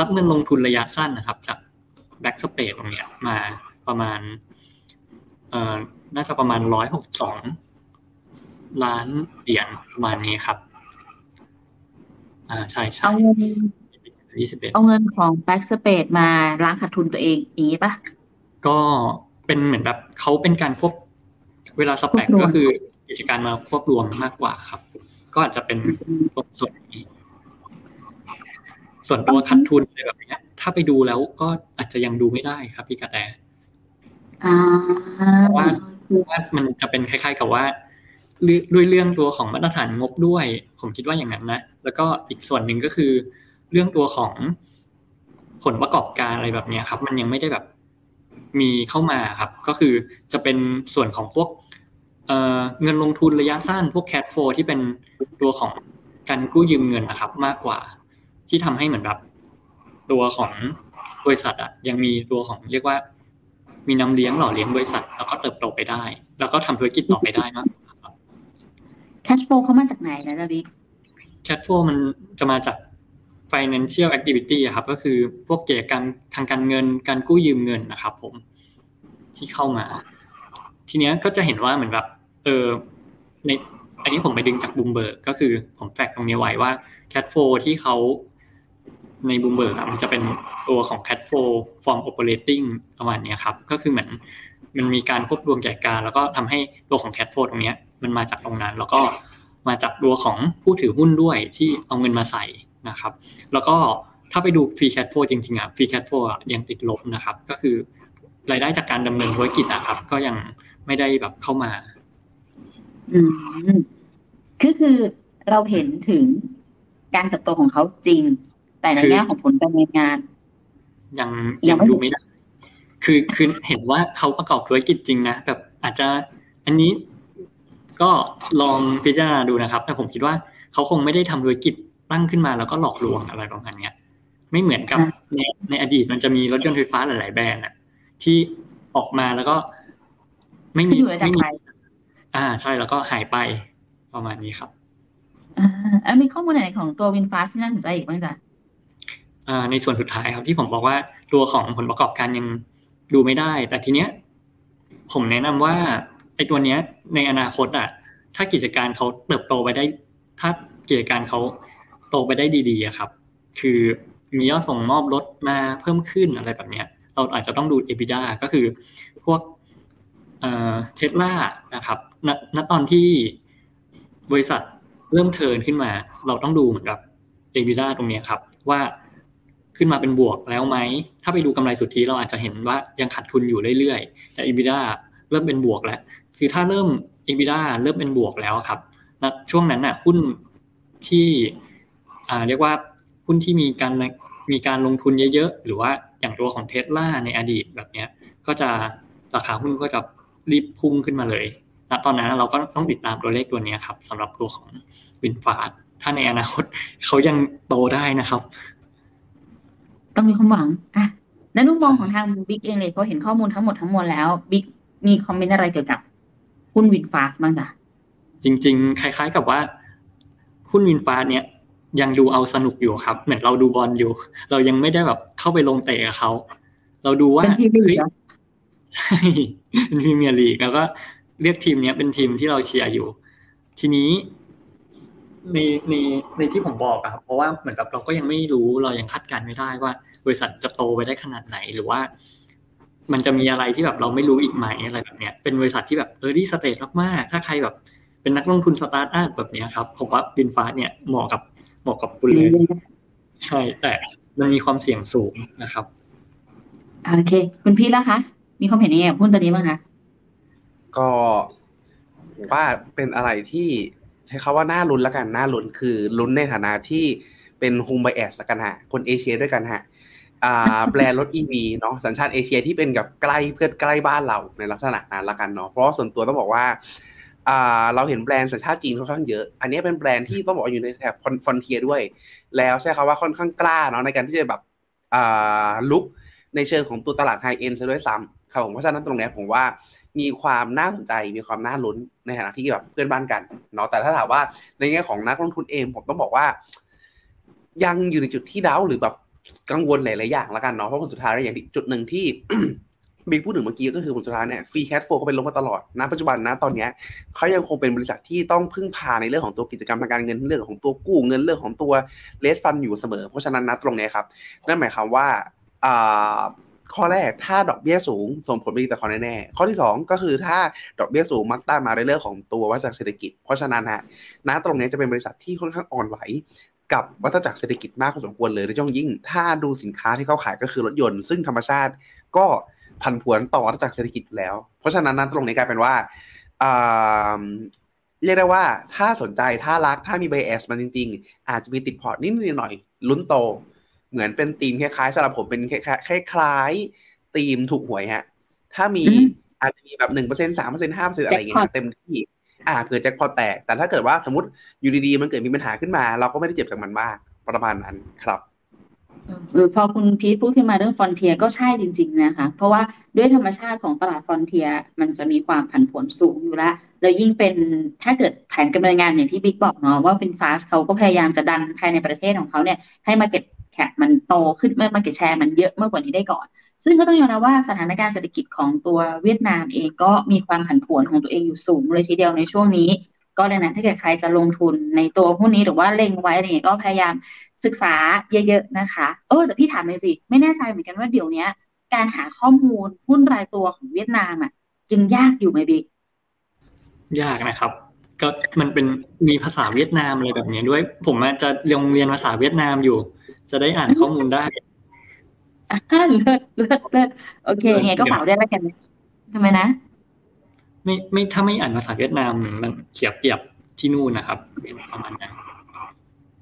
รับเงินลงทุนระยะสั้นนะครับ จากBlack Spade ตรงเนี้ยมาประมาณเอ่อน่าจะประมาณร้อยหกสองล้านเหรียญประมาณนี้ครับ อ่าใช่ใช่เอาเงินยี่สิบเอ็ดเอาเงินของ Black Spade มาล้างขาดทุนตัวเองอย่างนี้ปะก็เป็นเหมือนแบบเขาเป็นการควบเวลา SPAC ควบรวมก็คือ กิจการมาควบรวมมากกว่าครับ ก็อาจจะเป็นตรงส่วนนี้ส่วนตัวขาดทุนอะไรแบบเนี้ยถ้าไปดูแล้วก็อาจจะยังดูไม่ได้ครับพี่กระแตอ่าว่าว่ามันจะเป็นคล้าย ๆ กับว่าเรื่องด้วยเรื่องตัวของมาตรฐานงบด้วย ผมคิดว่าอย่างนั้นนะแล้วก็อีกส่วนหนึ่งก็คือ เรื่องตัวของผลประกอบการอะไรแบบเนี้ยครับ มันยังไม่ได้แบบมีเข้ามาครับ ก็คือจะเป็นส่วนของพวก เอ่อเงินลงทุนระยะสั้นพวกแค f โฟที่เป็นตัวของการกู้ยืมเงินนะครับ มากกว่า ที่ทำให้เหมือนแบบตัวของบริษัทอะยังมีตัวของเรียกว่า มีน้ำเลี้ยงหล่อเลี้ยงบริษัท แล้วก็เติบโตไปได้ แล้วก็ทำธุรกิจต่อไปได้มากกว่าครับ cash flow เขามาจากไหนนะจ๊ะบิ๊ก cash flow มันจะมาจาก financial activity อะครับ ก็คือพวกกิจกรรมทางการเงินการกู้ยืมเงินนะครับ ผมที่เข้ามา ทีเนี้ยก็จะเห็นว่าเหมือนแบบ เออในอันนี้ผมไปดึงจากบูมเบิร์กก็คือผมแฟกตรงนี้ไว้ว่า cash flow ที่เขาในบูมเบิร์กมันจะเป็นตัวของ cash flow from operating ประมาณนี้ครับ ก็คือเหมือนมันมีการควบรวมกิจการ แล้วก็ทำให้ตัวของ cash flow ตรงเนี้ยมันมาจากตรงนั้น แล้วก็มาจากตัวของผู้ถือหุ้นด้วยที่เอาเงินมาใส่นะครับ แล้วก็ถ้าไปดู free cash flow จริงๆอะ free cash flow อะยังติดลบนะครับ ก็คือรายได้จากการดำเนินธุรกิจนะครับ ก็ยังไม่ได้แบบเข้ามา อืมคือคือเราเห็นถึงการเติบโตของเขาจริง แต่ในคือแง่ของผลการดำเนินงาน ยังยัยังงไม่ดูไม่ได้คือคือเห็นว่าเขาประกอบธุรกิจจริงนะแบบอาจจะอันนี้ก็ลองพิจารณาดูนะครับ แต่ผมคิดว่าเขาคงไม่ได้ทำธุรกิจตั้งขึ้นมาแล้วก็หลอกลวงอะไรประมาณเนี้ยไม่เหมือนกับอ่าในในอดีตมันจะมีรถยนต์ไฟฟ้าหลาย ๆ แบรนด์อะที่ออกมาแล้วก็ ไม่ขึ้มีนอยู่ระดับไม่มีไหน อ่าใช่แล้วก็หายไปประมาณนี้ครับอ่าอะมีข้อมูลไหนของตัววินฟาสที่น่าสนใจอีกบ้างจ๊ะอ่าในส่วนสุดท้ายครับที่ผมบอกว่าตัวของผลประกอบการยังดูไม่ได้ แต่ทีเนี้ย ผมแนะนำว่าไอ้ตัวเนี้ย ในอนาคตอะ ถ้ากิจการเขาเติบโตไปได้ ถ้ากิจการเขาโตไปได้ดีๆอะครับ คือมียอดส่งมอบลดมาเพิ่มขึ้นอะไรแบบเนี้ย เราอาจจะต้องดู EBITDA ก็คือพวก เทสลานะครับณณตอนที่บริษัทเริ่มเทินขึ้นมา เราต้องดูเหมือนกับ EBITDA ตรงนี้ครับ ว่าขึ้นมาเป็นบวกแล้วไหม ถ้าไปดูกำไรสุทธิเราอาจจะเห็นว่ายังขาดทุนอยู่เรื่อยๆ แต่ EBITDA เริ่มเป็นบวกแล้ว คือถ้าเริ่ม EBITDA เริ่มเป็นบวกแล้วครับณช่วงนั้นน่ะหุ้นที่เรียกว่าหุ้นที่มีการมีการลงทุนเยอะๆ หรือว่าอย่างตัวของเทสลาในอดีตแบบเนี้ย ก็จะราคาหุ้นก็จะ รีบพุ่งขึ้นมาเลยณตอนนั้นเราก็ต้องติดตามตัวเลขตัวเนี้ยครับสำหรับตัวของวินฟาดถ้าในอนาคตเขายังโตได้นะครับ ต้องมีความหวังอะแล้วมุมมองของทางบิ๊กเองเลยพอเห็นข้อมูลทั้งหมดทั้งมวลแล้วบิ๊กมี comment อะไรเกี่ยวกับหุ้น VinFast บ้างจ๊ะจริง ๆ คล้าย ๆ กับว่าหุ้น VinFast เนี่ยยังดูเอาสนุกอยู่ครับ เหมือนเราดูบอลอยู่ เรายังไม่ได้แบบเข้าไปลงเตะกับเขา เราดูว่าเป็นพี่บิ๊กเฮ้ยเหรอ ใช่เป็นพรีเมียร์ลีกแล้วก็เรียกทีมเนี้ยเป็นทีมที่เราเชียร์อยู่ ทีนี้ในในในที่ผมบอกอะครับเพราะว่าเหมือนกับเราก็ยังไม่รู้เรายังคาดการณ์ไม่ได้ว่า บริษัทจะโตไปได้ขนาดไหนหรือว่า มันจะมีอะไรที่แบบเราไม่รู้อีกไหมอะไรแบบเนี้ยเป็นบริษัทที่แบบ early stage มากๆถ้าใครแบบเป็นนักลงทุนสตาร์ทอัพแบบเนี้ยครับผมว่า VinFast เนี่ยเหมาะกับเหมาะกับคุณเลยใช่แต่มันมีความเสี่ยงสูงนะครับโอเค คุณพีทล่ะคะ มีความเห็นยังไงกับหุ้นตัวนี้บ้างคะก็ผมว่าเป็นอะไรที่ใช้คำว่าน่าลุ้นแล้วกันน่าลุ้นคือลุ้นในฐานะที่เป็น home bias ละกันฮะคนเอเชียด้วยกันฮะอ่าแบรนด์รถ EV เนาะสัญชาติเอเชียที่เป็นกับใกล้เพื่อนใกล้บ้านเราในลักษณะนั้นละกันเนาะเพราะว่าส่วนตัวต้องบอกว่าอ่าเราเห็นแบรนด์สัญชาติจีนค่อนข้างเยอะ อันนี้เป็นแบรนด์ที่ต้องบอกว่าอยู่ในแถบ frontier ด้วย แล้วใช้คำว่าค่อนข้างกล้าเนาะในการที่จะแบบอ่ารุกในเชิงของตัวตลาด high-end ซะด้วยซ้ำ ครับผมเพราะฉะนั้นตรงนี้ผมว่ามีความน่าสนใจมีความน่าลุ้นในฐานะที่แบบเพื่อนบ้านกันเนาะแต่ถ้าถามว่าในแง่ของนักลงทุนเองผมต้องบอกว่า ยังอยู่ในจุดที่ดาวหรือแบบกังวลหลายๆอย่างแล้วกันเนาะเพราะผลสุดท้ายแล้วอย่างที่จุดหนึ่งที่บิ๊กพูดถึงเมื่อกี้ก็คือผลสุดท้ายเนี่ย free cash flow เขาเป็นลบมาตลอดณปัจจุบันนะตอนเนี้ยเขายังคงเป็นบริษัทที่ต้องพึ่งพาในเรื่องของตัวกิจกรรมทางการเงินเรื่องของตัวกู้เงินเรื่องของตัว raise fund อยู่เสมอ เพราะฉะนั้นนะตรงนี้ครับนั่นหมายความว่า ข้อแรกถ้าดอกเบี้ยสูงส่งผลไม่ดีต่อเขาแน่ๆข้อที่สองก็คือถ้าดอกเบี้ยสูงมักตามมาในเรื่องของตัววัฏจักรเศรษฐกิจ เพราะฉะนั้นฮะณตรงนี้จะเป็นบริษัทที่ค่อนข้างอ่อนไหวกับวัฏจักรเศรษฐกิจมากพอสมควรเลยโดยเฉพาะยิ่ง ถ้าดูสินค้าที่เขาขายก็คือรถยนต์ ซึ่งธรรมชาติก็ผันผวนต่อวัฏจักรเศรษฐกิจแล้ว เพราะฉะนั้นนั้นตรงนี้กลายเป็นว่าเรียกได้ว่าถ้าสนใจถ้ารักถ้ามีไบแอสมันจริง ๆ อาจจะมีติดพอร์ตนิดหน่อยลุ้นโต เหมือนเป็นธีมคล้ายๆสำหรับผมเป็นคล้ายๆธีมถูกหวยฮะ ถ้ามีอืมอาจจะมีแบบหนึ่งเปอร์เซ็นสามเปอร์เซ็นห้าเปอร์เซ็นอะไรอย่างเงี้ย Jackpot เต็มที่ อ่าเผื่อแจ็คพอตแตก แต่ถ้าเกิดว่าสมมติอยู่ดีๆมันเกิดมีปัญหาขึ้นมา เราก็ไม่ได้เจ็บจากมันมากประมาณนั้นครับเออพอคุณพีทพูดขึ้นมาเรื่อง frontier ก็ใช่จริง ๆ นะคะ เพราะว่าด้วยธรรมชาติของตลาด frontier มันจะมีความผันผวนสูงอยู่แล้วแล้วยิ่งเป็นถ้าเกิดแผนการดำเนินงานอย่างที่บิ๊กบอกเนาะว่า VinFast เขาก็พยายามจะดันภายในประเทศของเขาเนี่ยให้ market cap มันโตขึ้นเมื่อ market share มันเยอะมากกว่านี้ได้ก่อน ซึ่งก็ต้องยอมรับว่าสถานการณ์เศรษฐกิจของตัวเวียดนามเองก็มีความผันผวนของตัวเองอยู่สูงเลยทีเดียวในช่วงนี้ ก็ดังนั้นถ้าเกิดใครจะลงทุนในตัวหุ้นนี้หรือว่าเล็งไว้อะไรเงี้ยก็พยายามศึกษาเยอะๆนะคะเออแต่พี่ถามเลยสิไม่แน่ใจเหมือนกันว่าเดี๋ยวนี้การหาข้อมูลหุ้นรายตัวของเวียดนามอะยังยากอยู่ไหมบิ๊กยากนะครับก็มันเป็นมีภาษาเวียดนามอะไรแบบนี้ด้วย ผมอาจจะเรียนเรียนภาษาเวียดนามอยู่ จะได้อ่านข้อมูลได้อ่าเลิศเลิศเลิศโอเคยังไงก็ฝากด้วยแล้วกันนะทำไมนะ ไม่ไม่ถ้าไม่อ่านภาษาเวียดนามมันเสียเปรียบที่นู่นนะครับประมาณนั้น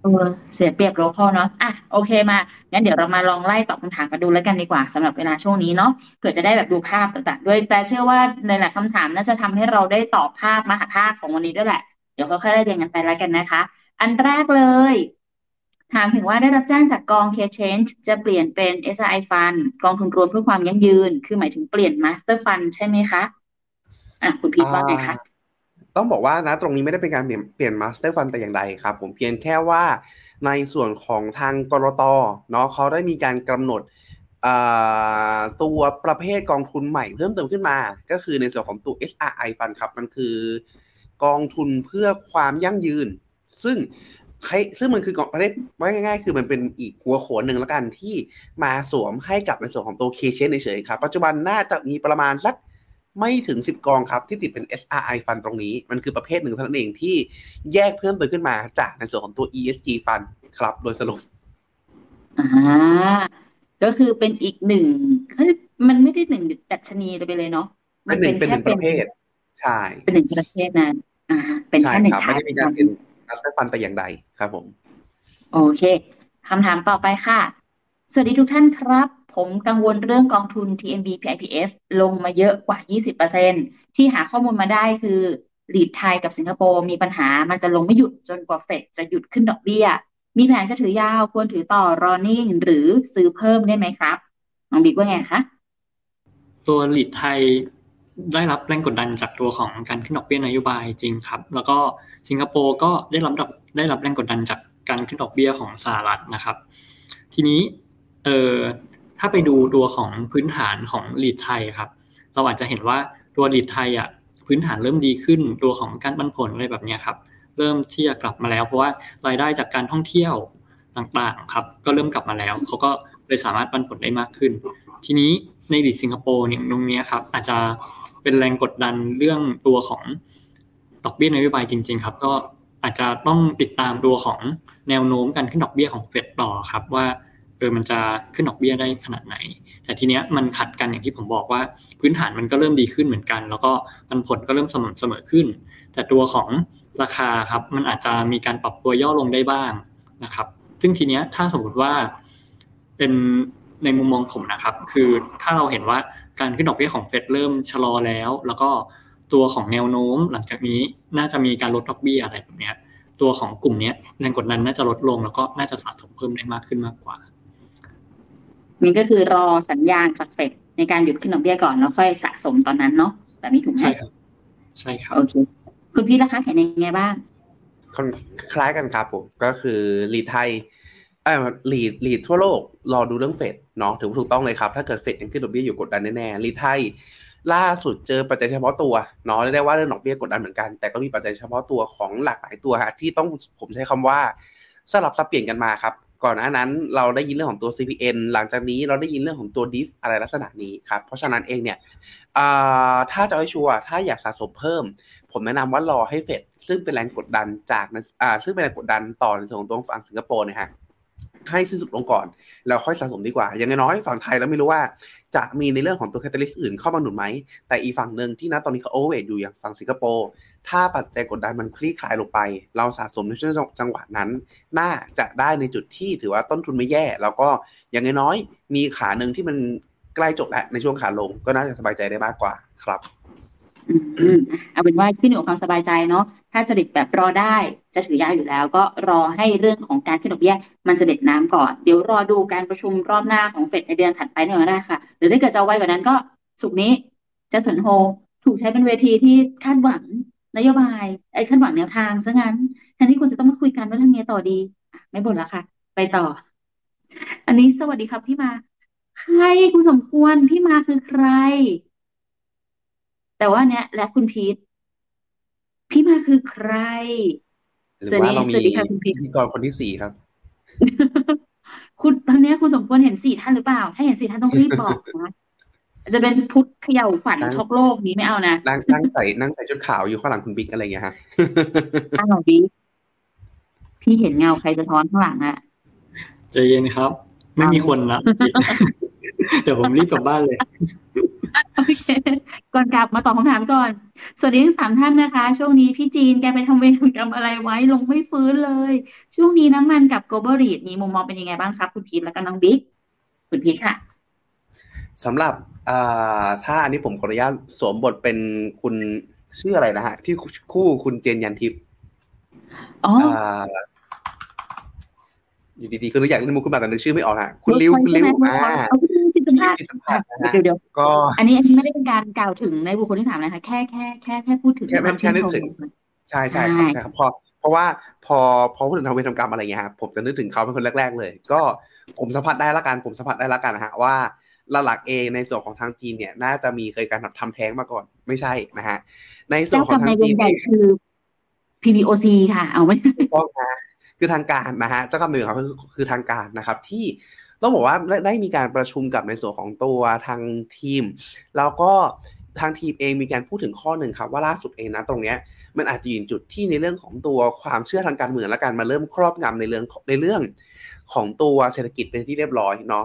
เออเสียเปรียบโลคอลเนาะอะโอเคมางั้นเดี๋ยวเรามาลองไล่ตอบคำถามกันดูแล้วกันดีกว่าสำหรับเวลาช่วงนี้เนาะเผื่อจะได้แบบดูภาพต่างๆ ด้วย แต่เชื่อว่าในหลายคำถามน่าจะทำให้เราได้ตอบภาพมหภาคของวันนี้ด้วยแหละ เดี๋ยวค่อยๆไล่เรียงกันไปแล้วกันนะคะ อันแรกเลย ถามถึงว่าได้รับแจ้งจากกอง K-CHANGE จะเปลี่ยนเป็น SRI Fund กองทุนรวมเพื่อความยั่งยืน คือหมายถึงเปลี่ยน Master Fund ใช่ไหมคะ อะ คุณพีทว่าไงคะ ต้องบอกว่านะตรงนี้ไม่ได้เป็นการเปลี่ยนเปลี่ยน master fund แต่อย่างใดครับ ผมเพียงแค่ว่าในส่วนของทางก.ล.ต.เนาะเขาได้มีการกำหนดตัวประเภทกองทุนใหม่เพิ่มเติมขึ้นมา ก็คือในส่วนของตัว SRI Fund ครับ มันคือกองทุนเพื่อความยั่งยืน ซึ่ง ซึ่งมันคือกองประเภทว่าง่าย ๆ คือมันเป็นอีกหัวโขนหนึ่งแล้วกันที่มาสวมให้กับในส่วนของตัวเคเชนเฉยๆครับปัจจุบันน่าจะมีประมาณสักไม่ถึง 10 กองครับ ที่ติดเป็น SRI Fund ตรงนี้ มันคือประเภทหนึ่งเท่านั้นเองที่แยกเพิ่มเติมขึ้นมาจากในส่วนของตัว ESG Fund ครับ โดยสรุปอ่าก็คือเป็นอีกหนึ่งเฮ้ยมันไม่ได้หนึ่งดัชนีไปเลยเนาะมัเป็นหนึ่งเป็นหนึ่งแค่ประเภท ใช่ เป็นหนึ่งประเภทนั้นอ่าเป็นใช่แค่หนึ่คงรับทาไม่งได้มีการเป็น Master Fund แต่อย่างใดครับผม โอเคคำถามต่อไปค่ะ สวัสดีทุกท่านครับ ผมกังวลเรื่องกองทุน TMB PIPF ลงมาเยอะกว่า 20%ที่หาข้อมูลมาได้คือลีดไทยกับสิงคโปร์มีปัญหา มันจะลงไม่หยุดจนกว่าเฟดจะหยุดขึ้นดอกเบี้ย มีแผนจะถือยาวควรถือต่อรอนิ่งหรือซื้อเพิ่มได้ไหมครับ น้องบิ๊กว่าไงคะ ตัวหลีดไทย ได้รับแรงกดดันจากตัวของการขึ้นดอกเบี้ยนโยบายจริงครับ แล้วก็สิงคโปร์ก็ได้รับได้รับแรงกดดันจากการขึ้นดอกเบี้ยของสหรัฐนะครับ ทีนี้เอ่อถ้าไปดูตัวของพื้นฐานของลีดไทยครับ เราอาจจะเห็นว่าตัวลีดไทยอะพื้นฐานเริ่มดีขึ้นตัวของการปันผลอะไรแบบนี้ครับ เริ่มที่จะกลับมาแล้ว เพราะว่ารายได้จากการท่องเที่ยวต่างๆครับ ก็เริ่มกลับมาแล้วเขาก็เลยสามารถปันผลได้มากขึ้น ทีนี้ ในลีดสิงคโปร์เนี่ยตรงนี้ครับอาจจะเป็นแรงกดดันเรื่องตัวของดอกเบี้ยนโยบายจริง ๆ ครับ ก็อาจจะต้องติดตามตัวของแนวโน้มการขึ้นดอกเบี้ยของเฟดต่อครับว่าเออมันจะขึ้นดอกเบี้ยได้ขนาดไหน แต่ทีเนี้ยมันขัดกันอย่างที่ผมบอกว่า พื้นฐานมันก็เริ่มดีขึ้นเหมือนกัน แล้วก็ปันผลก็เริ่มสม่ำเสมอขึ้น แต่ตัวของราคาครับมันอาจจะมีการปรับตัวย่อลงได้บ้างนะครับ ซึ่งทีเนี้ยถ้าสมมติว่าเป็น ในมุมมองผมนะครับ คือถ้าเราเห็นว่าการขึ้นดอกเบี้ยของเฟดเริ่มชะลอแล้ว แล้วก็ตัวของแนวโน้มหลังจากนี้น่าจะมีการลดดอกเบี้ยอะไรแบบเนี้ยตัวของกลุ่มเนี้ยแรงกดดันน่าจะลดลง แล้วก็น่าจะสะสมเพิ่มได้มากขึ้นมากกว่านี่ก็คือรอสัญญาณจากเฟดในการหยุดขึ้นดอกเบี้ยก่อนแล้วค่อยสะสมตอนนั้นเนาะแบบนี้ถูกไหมใช่ครับใช่ครับโอเคคุณพี่ราคาเห็นยังไงบ้างคล้ายกันครับผมก็คือลีดไทยอ่าลีดลีดทั่วโลกรอดูเรื่องเฟด เนาะถือว่าถูกต้องเลยครับ ถ้าเกิดเฟดยังขึ้นดอกเบี้ยอยู่กดดันแน่ๆลีไทยล่าสุดเจอปัจจัยเฉพาะตัวเนาะได้ว่าเรื่องดอกเบี้ยกดดันเหมือนกัน แต่ก็มีปัจจัยเฉพาะตัวของหลากหลายตัวฮะที่ต้องผมใช้คำว่าสลับสับเปลี่ยนกันมาครับก่อนหน้านั้นเราได้ยินเรื่องของตัว CPN หลังจากนี้เราได้ยินเรื่องของตัว DIF อะไรลักษณะนี้ครับ เพราะฉะนั้นเองเนี่ยถ้าจะให้ชัวร์ถ้าอยากสะสมเพิ่ม ผมแนะนำว่ารอให้เฟดซึ่งเป็นแรงกดดันจากซึ่งเป็นแรงกดดันต่อในส่วนของตัวฝั่งสิงคโปร์นะฮะ ให้สิ้นสุดลงก่อน แล้วค่อยสะสมดีกว่า อย่างน้อยฝั่งไทยแล้วไม่รู้ว่า จะมีในเรื่องของตัว catalyst อื่นเข้ามาหนุนไหม แต่อีฝั่งหนึ่งที่นะตอนนี้เขา overweight อยู่อย่างฝั่งสิงคโปร์ ถ้าปัจจัยกดดันมันคลี่คลายลงไป เราสะสมในช่วงจังหวะนั้น น่าจะได้ในจุดที่ถือว่าต้นทุนไม่แย่ แล้วก็อย่างน้อยมีขาหนึ่งที่มันใกล้จบแล้วในช่วงขาลงก็น่าจะสบายใจได้มากกว่าครับ เอาเป็นว่าขึ้นอยู่กับความสบายใจเนาะถ้าจะดิดแบบรอได้จะถือยาวอยู่แล้ว ก็รอให้เรื่องของการขึ้นดอกเบี้ยมันจะเด็ดน้ำก่อน เดี๋ยวรอดูการประชุมรอบหน้าของเฟดในเดือนถัดไปเนี่ยก็ได้ค่ะ หรือถ้าเกิดจะไวกว่านั้นก็สุกนี้จะสนโฮถูกใช้เป็นเวทีที่คาดหวังนโยบายไอ้คาดหวังแนวทางซะงั้นแทนที่คุณจะต้องมาคุยกันว่าทำไงต่อดี ไม่บ่นแล้วค่ะ ไปต่อ อันนี้สวัสดีครับพี่มา ใครคุณสมควรพี่มาคือใคร แต่ว่าเนี้ยและคุณพีทพี่มาคือใคร หรือว่าเรามีพิธีกรคนที่สี่ครับ คุณตอนนี้คุณสมควรเห็นสี่ท่านหรือเปล่า ถ้าเห็นสี่ท่านต้องรีบบอกนะจะเป็นพุทธเขย่าขวัญช็อกโลกนี้ไม่เอานะนั่งนั่งใส่นั่งใส่ชุดขาวอยู่ข้างหลังคุณบิ๊กอะไรเงี้ยฮะข้างหลังบิ๊กพี่เห็นเงาใครสะท้อนข้างหลังอะใจเย็นครับ ไม่มีคนละเดี๋ยวผมรีบกลับบ้านเลย โอเคก่อนกลับมาตอบคำถามก่อน สวัสดีทั้งสามท่านนะคะ ช่วงนี้พี่จีนแกไปทำเวรกรรมอะไรไว้ลงไม่ฟื้นเลย ช่วงนี้น้ำมันกับโกลบอลรีดมีมุมมองเป็นยังไงบ้างครับคุณพีทและก็น้องบิ๊กคุณพีทค่ะสำหรับถ้าอันนี้ผมขออนุญาตสวมบทเป็นคุณชื่ออะไรนะฮะ ที่คู่คุณเจนยันทิพย์อ๋ออยู่ดีๆก็นึกอยากเล่นมุกขึ้นมาแต่นึกชื่อไม่ออกฮะคุณลิวคุณลิวอ่า จิตสัมผัสเดี๋ยวเดี๋ยวก็อันนี้อันนี้ไม่ได้เป็นการกล่าวถึงในบุคคลที่สามนะคะ แค่แค่แค่แค่พูดถึงแค่แค่นึกถึง ใช่ใช่ครับใช่ครับพอเพราะว่าพอพอพูดถึงทำเวรทำกรรมอะไรเงี้ยครับผมจะนึกถึงเขาเป็นคนแรก ๆ เลย ก็ผมสัมผัสได้ละกันผมสัมผัสได้ละกันนะฮะว่าหลักเองในส่วนของทางจีนเนี่ย น่าจะมีเคยการทำแท้งมาก่อนไม่ใช่นะฮะในส่วนของทางจีนคือ PBOC ค่ะ เอาไว้ต้องนะคือทางการนะฮะเจ้ากรรมนายเวรเขาคือทางการนะครับ ที่ ต้องบอกว่าได้มีการประชุมกับในส่วนของตัวทางทีม แล้วก็ทางทีมเองมีการพูดถึงข้อหนึ่งครับว่าล่าสุดเองนะตรงเนี้ยมันอาจจะยืนจุดที่ในเรื่องของตัวความเชื่อทางการเมืองและการมาเริ่มครอบงำในเรื่องในเรื่องของตัวเศรษฐกิจเป็นที่เรียบร้อยเนาะ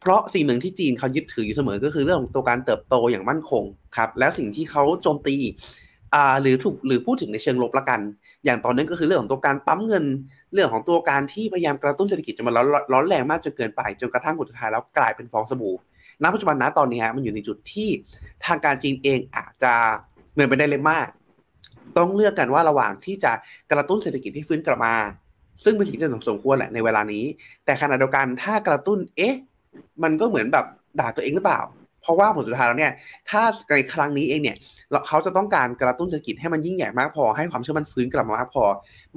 เพราะสิ่งหนึ่งที่จีนเขายึดถืออยู่เสมอก็คือเรื่องของตัวการเติบโตอย่างมั่นคงครับแล้วสิ่งที่เขาโจมตี อ่าหรือถูกหรือพูดถึงในเชิงลบละกัน อย่างตอนนั้นก็คือเรื่องของตัวการปั๊มเงิน เรื่องของตัวการที่พยายามกระตุ้นเศรษฐกิจจนมันร้อนแรงมากจนเกินไปจนกระทั่งสุดท้ายแล้วกลายเป็นฟองสบู่ณปัจจุบันนะตอนนี้ฮะมันอยู่ในจุดที่ทางการจีนเองอาจจะเหมือนไปได้เลยมากต้องเลือกกันว่าระหว่างที่จะกระตุ้นเศรษฐกิจให้ฟื้นกลับมา ซึ่งเป็นสิ่งที่สมควรแหละในเวลานี้ แต่ขณะเดียวกันถ้ากระตุ้นเอ๊ะ มันก็เหมือนแบบด่าตัวเองหรือเปล่า เพราะว่าผลสุดท้ายแล้วเนี่ยถ้าในครั้งนี้เองเนี่ยเขาจะต้องการกระตุ้นเศรษฐกิจให้มันยิ่งใหญ่มากพอ ให้ความเชื่อมั่นฟื้นกลับมามากพอ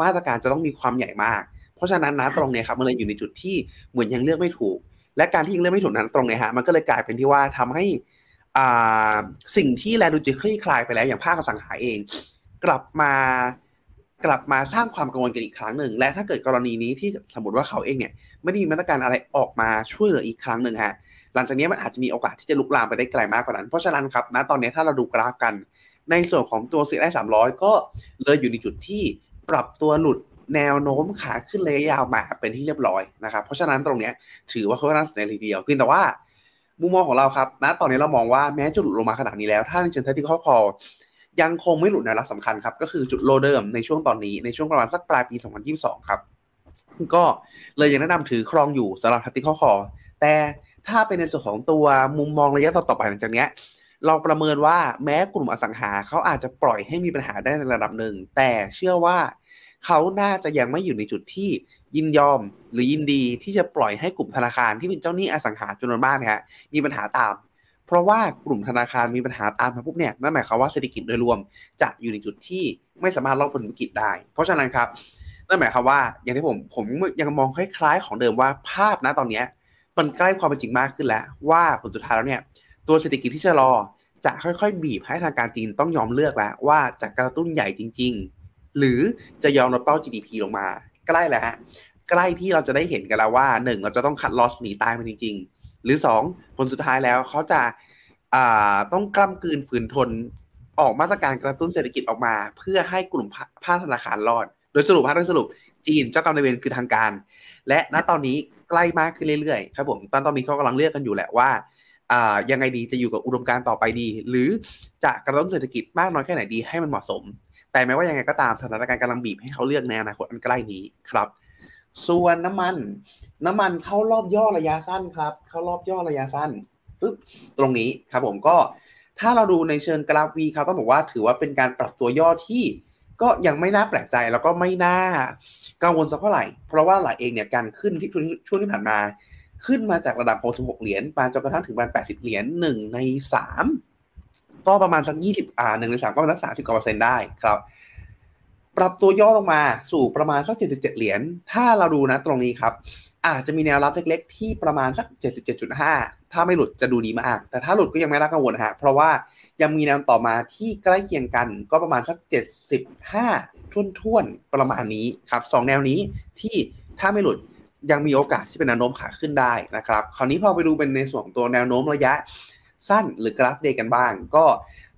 มาตรการจะต้องมีความใหญ่มาก เพราะฉะนั้นนะตรงเนี้ยครับมันเลยอยู่ในจุดที่เหมือนยังเลือกไม่ถูก และการที่ยังเลือกไม่ถูกนั้นตรงเนี้ยฮะมันก็เลยกลายเป็นที่ว่าทำให้อ่าสิ่งที่แลดูจะคลี่คลายไปแล้วอย่างภาคอสังหาเอง กลับมา กลับมาสร้างความกังวลกันอีกครั้งหนึ่ง และถ้าเกิดกรณีนี้ที่สมมติว่าเขาเองเนี่ยไม่ได้มีมาตรการอะไรออกมาช่วยเหลืออีกครั้งหนึ่งฮะหลังจากนี้มันอาจจะมีโอกาสที่จะลุกลามไปได้ไกลมากกว่านั้น เพราะฉะนั้นครับณตอนนี้ถ้าเราดูกราฟกัน ในส่วนของตัวเซ็นได้สามร้อยก็เลยอยู่ในจุดที่ปรับตัวหลุดแนวโน้มขาขึ้นเลยะยาวมาเป็นที่เรียบร้อยนะครับเพราะฉะนั้นตรงนี้ถือว่าเขาน่าสนใจทีเดียวเพียงแต่ว่ามุมมองของเราครับณตอนนี้เรามองว่าแม้จะหลุดลงมาขนาดนี้แล้ว ถ้าในเชิงเทคนิคอลคอ ยังคงไม่หลุดในระดับสำคัญครับ ก็คือจุดโลเดิมในช่วงตอนนี้ในช่วงประมาณสักปลายปี 2022 ครับ ก็เลยยังแนะนำถือครองอยู่สำหรับ tactical call แต่ถ้าเป็นในส่วนของตัวมุมมองระยะต่อๆไปหลังจากนี้เราประเมินว่าแม้กลุ่มอสังหาเขาอาจจะปล่อยให้มีปัญหาได้ในระดับหนึ่ง แต่เชื่อว่าเขาน่าจะยังไม่อยู่ในจุดที่ยินยอมหรือยินดีที่จะปล่อยให้กลุ่มธนาคารที่เป็นเจ้าหนี้อสังหาจำนวนมากนะฮะมีปัญหาตาม เพราะว่ากลุ่มธนาคารมีปัญหาตามมาปุ๊บเนี่ยนั่นหมายความว่าเศรษฐกิจโดยรวม จะอยู่ในจุดที่ไม่สามารถรอดพ้นวิกฤตได้ เพราะฉะนั้นครับนั่นหมายความว่าอย่างที่ผมผมยังมองคล้ายๆ ของเดิมว่าภาพนะตอนนี้มันใกล้ความเป็นจริงมากขึ้นแล้ว ว่าผลสุดท้ายแล้วเนี่ยตัวเศรษฐกิจที่ชะลอจะค่อยๆ บีบให้ทางการจีนต้องยอมเลือกแล้ว ว่าจะกระตุ้นใหญ่จริง ๆ หรือจะยอมลดเป้า GDP ลงมา ใกล้แล้วฮะใกล้ที่เราจะได้เห็นกันแล้วว่าหนึ่งเราจะต้องคัดลอสหนีตายมันจริง ๆ หรือสองผลสุดท้ายแล้วเขาจะาต้องกล้ำกลืนฝืนทนออกมาตรการกระตุ้นเศรษฐกิจออกมา เพื่อให้กลุ่มภาคธนาคารรอด โดยสรุปฮะโดยสรุปจีนเจ้ากรรมนายเวรคือทางการ และณตอนนี้ใกล้มากขึ้นเรื่อยๆครับผมตอนตอนนี้เขากำลังเลือกกันอยู่แหละว่าายังไงดีจะอยู่กับอุดมการณ์ต่อไปดี หรือจะกระตุ้นเศรษฐกิจมากน้อยแค่ไหนดีให้มันเหมาะสม แต่แม้ว่ายังไงก็ตามสถานการณ์กำลังบีบให้เขาเลือกในอนาคตอันใกล้นี้ครับ ส่วนน้ำมัน น้ำมันเข้ารอบย่อระยะสั้นครับ เข้ารอบย่อระยะสั้นปึ๊บตรงนี้ครับผมก็ถ้าเราดูในเชิงกราฟวีครับต้องบอกว่าถือว่าเป็นการปรับตัวย่อที่ก็ยังไม่น่าแปลกใจแล้วก็ไม่น่ากังวลสักเท่าไหร่ เพราะว่าหลายเองเนี่ยการขึ้นที่ช่วงที่ผ่านมา ขึ้นมาจากระดับ 66 เหรียญมาจนกระทั่งถึงประมาณ 80 เหรียญหนึ่งในสามก็ประมาณสัก 20 อ่าหนึ่งในสามก็ประมาณสักสามสิบกว่าเปอร์เซ็นต์ได้ครับ ปรับตัวย่อลงมาสู่ประมาณสัก 77 เหรียญ ถ้าเราดูนะตรงนี้ครับ อาจจะมีแนวรับเล็กๆ ที่ประมาณสัก 77.5 ถ้าไม่หลุดจะดูดีมาก แต่ถ้าหลุดก็ยังไม่น่ากังวลนะฮะ เพราะว่ายังมีแนวต่อมาที่ใกล้เคียงกันก็ประมาณสัก 75ท่วนๆ ประมาณนี้ครับสองแนวนี้ที่ถ้าไม่หลุดยังมีโอกาสที่เป็นแนวโน้มขาขึ้นได้นะครับ คราวนี้พอไปดูเป็นในส่วนของตัวแนวโน้มระยะสั้นหรือกราฟเดย์กันบ้าง ก็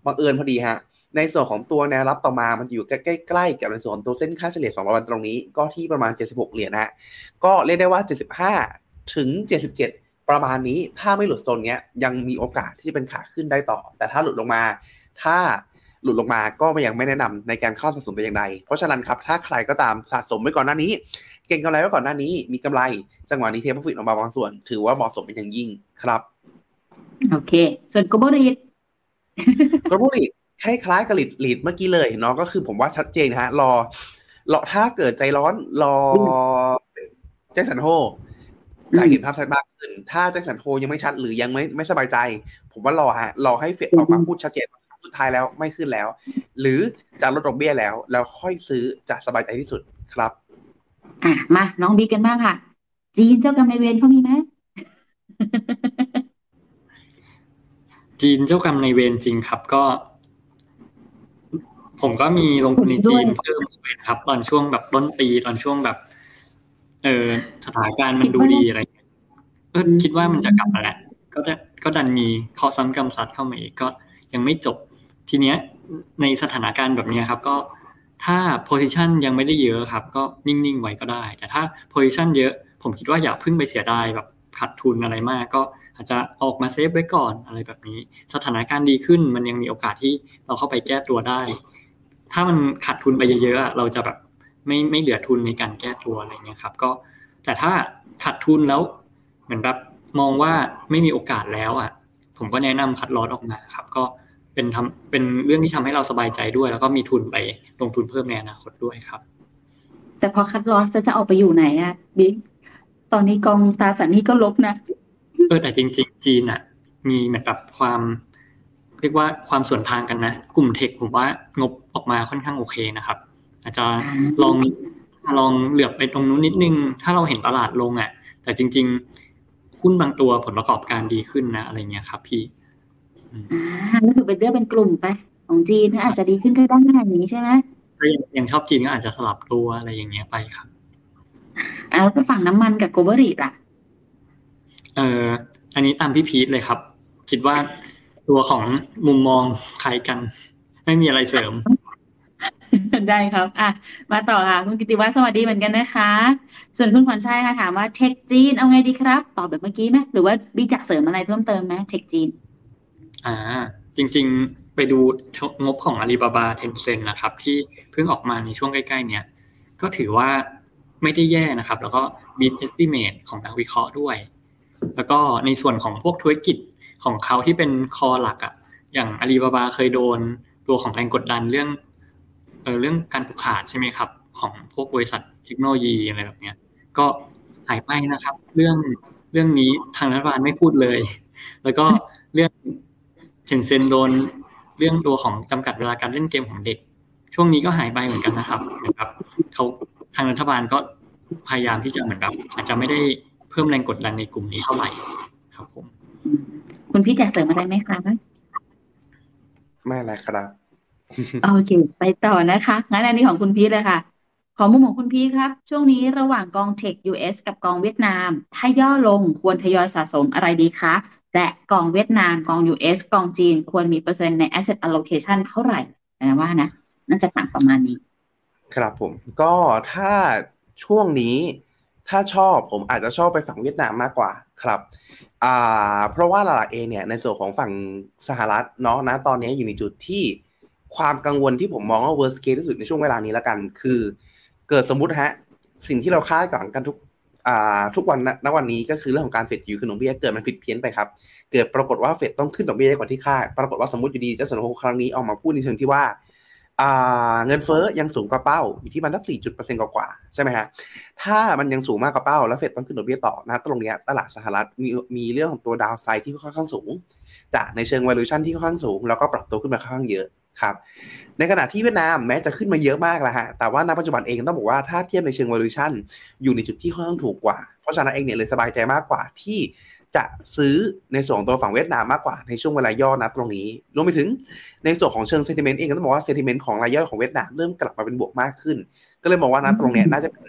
บังเอิญพอดีฮะ ในส่วนของตัวแนวรับต่อมามันอยู่ใกล้ๆกับในส่วนของตัวเส้นค่าเฉลี่ย200วันตรงนี้ ก็ที่ประมาณ 76 เหรียญนะฮะก็เรียกได้ว่า 75 ถึง 77 ประมาณนี้ถ้าไม่หลุดโซนเนี้ยยังมีโอกาสที่จะเป็นขาขึ้นได้ต่อ แต่ถ้าหลุดลงมา ถ้าหลุดลงมาก็ยังไม่แนะนำในการเข้าสะสมแต่อย่างใด เพราะฉะนั้นครับถ้าใครก็ตามสะสมไว้ก่อนหน้านี้ เก่งกำไรไว้ก่อนหน้านี้ มีกำไร จังหวะนี้เทปฟิตออกมาบางส่วน ถือว่าเหมาะสมเป็นอย่างยิ่งครับ โอเค ส่วน global rate กระบุรี คล้ายๆกับลีดลีดเมื่อกี้เลยเนาะก็คือผมว่าชัดเจนนะฮะ รอรอถ้าเกิดใจร้อนรอแจ็คสันโฮจะเห็นภาพชัดมากขึ้น ถ้าแจ็คสันโฮยังไม่ชัดหรือยังไม่ไม่สบายใจ ผมว่ารอฮะรอให้เฟดออกมาพูดชัดเจนสุดท้ายแล้วไม่ขึ้นแล้ว หรือจะลดดอกเบี้ยแล้ว แล้วค่อยซื้อจะสบายใจที่สุดครับ อะมาน้องบิ๊กกันบ้างค่ะ จีนเจ้ากรรมนายเวรเขามีไหมจีนเจ้ากรรมในายเวรจริงครับ ก็ ผมก็มีลงทุนในจีนเพิ่มไปครับ ตอนช่วงแบบต้นปีตอนช่วงแบบ เออสถานการณ์มันดูดีอะไรเงี้ยเออคิดว่ามันจะกลับมาแหละ ก็จะก็ดันมีข้อซ้ำกำซัดเข้ามาอีกก็ยังไม่จบ ทีเนี้ย ในสถานการณ์แบบเนี้ยครับ ก็ถ้า position ยังไม่ได้เยอะครับ ก็นิ่งๆไว้ก็ได้ แต่ถ้า position เยอะ ผมคิดว่าอย่าเพิ่งไปเสียดายแบบขาดทุนอะไรมาก ก็อาจจะออกมาเซฟไว้ก่อนอะไรแบบนี้ สถานการณ์ดีขึ้นมันยังมีโอกาสที่เราเข้าไปแก้ตัวได้ ถ้ามันขาดทุนไปเยอะๆเราจะแบบไม่ไม่เหลือทุนในการแก้ตัวอะไรเงี้ยครับ ก็แต่ถ้าขาดทุนแล้วเหมือนแบบมองว่าไม่มีโอกาสแล้วอะ ผมก็แนะนำคัดลอสออกมาครับ ก็เป็นทำเป็นเรื่องที่ทำให้เราสบายใจด้วย แล้วก็มีทุนไปลงทุนเพิ่มในอนาคตด้วยครับ แต่พอคัดลอสจะเอาไปอยู่ไหนอะบิ๊กตอนนี้กองตราสารหนี้ก็ลบนะเออแต่จริง ๆ จีนอะ มีเหมือนแบบความ เรียกว่าความส่วนทางกันนะ กลุ่มเทคผมว่างบ ออกมาค่อนข้างโอเคนะครับ อาจจะลองลองเหลือบไปตรงนู้นนิดนึง ถ้าเราเห็นตลาดลงอะ แต่จริง ๆ หุ้นบางตัวผลประกอบการดีขึ้นนะอะไรเงี้ยครับ พี่อ่าก็คือเป็นเลือกเป็นกลุ่มไปของจีนอาจจะดีขึ้นก็ได้อย่างนี้ใช่ไหมถ้ายังยังชอบจีนก็อาจจะสลับตัวอะไรอย่างเงี้ยไปครับอ่าแล้วก็ฝั่งน้ำมันกับโกลบอรีล่ะ เอออันนี้ตามพี่พีทเลยครับ คิดว่าตัวของมุมมองคล้ายกัน ไม่มีอะไรเสริม ได้ครับ อะ มาต่อค่ะ คุณกิติวัฒน์สวัสดีเหมือนกันนะคะ ส่วนคุณขวัญชัยค่ะถามว่าเทคจีนเอาไงดีครับ ตอบแบบเมื่อกี้ไหมหรือว่าบิ๊กอยากเสริมอะไรเพิ่มเติมไหมเทคจีน อ่า จริง ๆ ไปดูงบของ Alibaba Tencent นะครับ ที่เพิ่งออกมาในช่วงใกล้ๆ เนี้ย ก็ถือว่าไม่ได้แย่นะครับ แล้วก็ beat estimate ของนักวิเคราะห์ด้วย แล้วก็ในส่วนของพวกธุรกิจของเขาที่เป็นคอหลักอะอย่าง Alibaba เคยโดนตัวของแรงกดดันเรื่อง ออเรื่องการผูกขาดใช่ไหมครับ ของพวกบริษัทเทคโนโลยีอะไรแบบเนี้ย ก็หายไปนะครับ เรื่องเรื่องนี้ทางรัฐบาลไม่พูดเลย แล้วก็เรื่องเทนเซนโดนเรื่องตัวของจำกัดเวลาการเล่นเกมของเด็ก ช่วงนี้ก็หายไปเหมือนกันนะครับเหมือนแบบเขาทางรัฐบาลก็พยายามที่จะเหมือนแบบอาจจะไม่ได้เพิ่มแรงกดดันในกลุ่มนี้เท่าไหร่ครับผม คุณพี่อยากเสริมอะไรไหมคะไม่อะไรครับ โอเค ไปต่อนะคะ งั้นอันนี้ของคุณพีทเลยค่ะ ขอมุมของคุณพีทครับ ช่วงนี้ระหว่างกองเทค US กับกองเวียดนาม ถ้าย่อลงควรทยอยสะสมอะไรดีคะ และกองเวียดนามกอง US กองจีนควรมีเปอร์เซ็นต์ใน asset allocation เท่าไหร่นะว่านะ น่าจะถามประมาณนี้ ครับผม ก็ถ้าช่วงนี้ถ้าชอบผมอาจจะชอบไปฝั่งเวียดนามมากกว่าครับอ่าเพราะว่าหลักๆเองเนี่ยในส่วนของฝั่งสหรัฐเนาะนะตอนนี้อยู่ในจุดที่ ความกังวลที่ผมมองว่า worst case ที่สุดในช่วงเวลานี้แล้วกัน คือ เกิดสมมุติฮะ สิ่งที่เราคาดหวังกันทุกอ่าทุกวันณวันนี้ก็คือเรื่องของการเฟดยูคือดอกเบี้ยเกิดมันผิดเพี้ยนไปครับ เกิดปรากฏว่าเฟดต้องขึ้นดอกเบี้ยกว่าที่คาด ปรากฏว่าสมมติอยู่ดีเจ้าสนโฮครั้งนี้ออกมาพูดในเชิงที่ว่าอ่าเงินเฟ้อยังสูงกว่าเป้า อยู่ที่มันสักสี่จุดเปอร์เซ็นต์กว่าใช่ไหมฮะ ถ้ามันยังสูงมากกว่าเป้า แล้วเฟดต้องขึ้นดอกเบี้ยต่อนะตรงนี้ตลาดสหรัฐมีมีเรื่องของตัวดาวไซด์ที่ค่อนข้างสูง จากในเชิง valuation ที่ค่อนข้างสูง แล้วก็ปรับตัวขึ้นมาค่อนข้างเยอะ ครับในขณะที่เวียดนามแม้จะขึ้นมาเยอะมากแล้วฮะแต่ว่าณปัจจุบันเองต้องบอกว่าถ้าเทียบในเชิง valuation อยู่ในจุดที่ค่อนข้างถูกกว่า เพราะฉะนั้นเองเนี่ยเลยสบายใจมากกว่าที่จะซื้อในส่วนตัวฝั่งเวียดนามมากกว่าในช่วงเวลาย่อนะตรงนี้รวมไปถึงในส่วนของเชิง sentiment เองก็ต้องบอกว่า sentiment ของรายย่อยของเวียดนามเริ่มกลับมาเป็นบวกมากขึ้น ก็เลยมองว่านะตรงเนี้ยน่าจะเป็น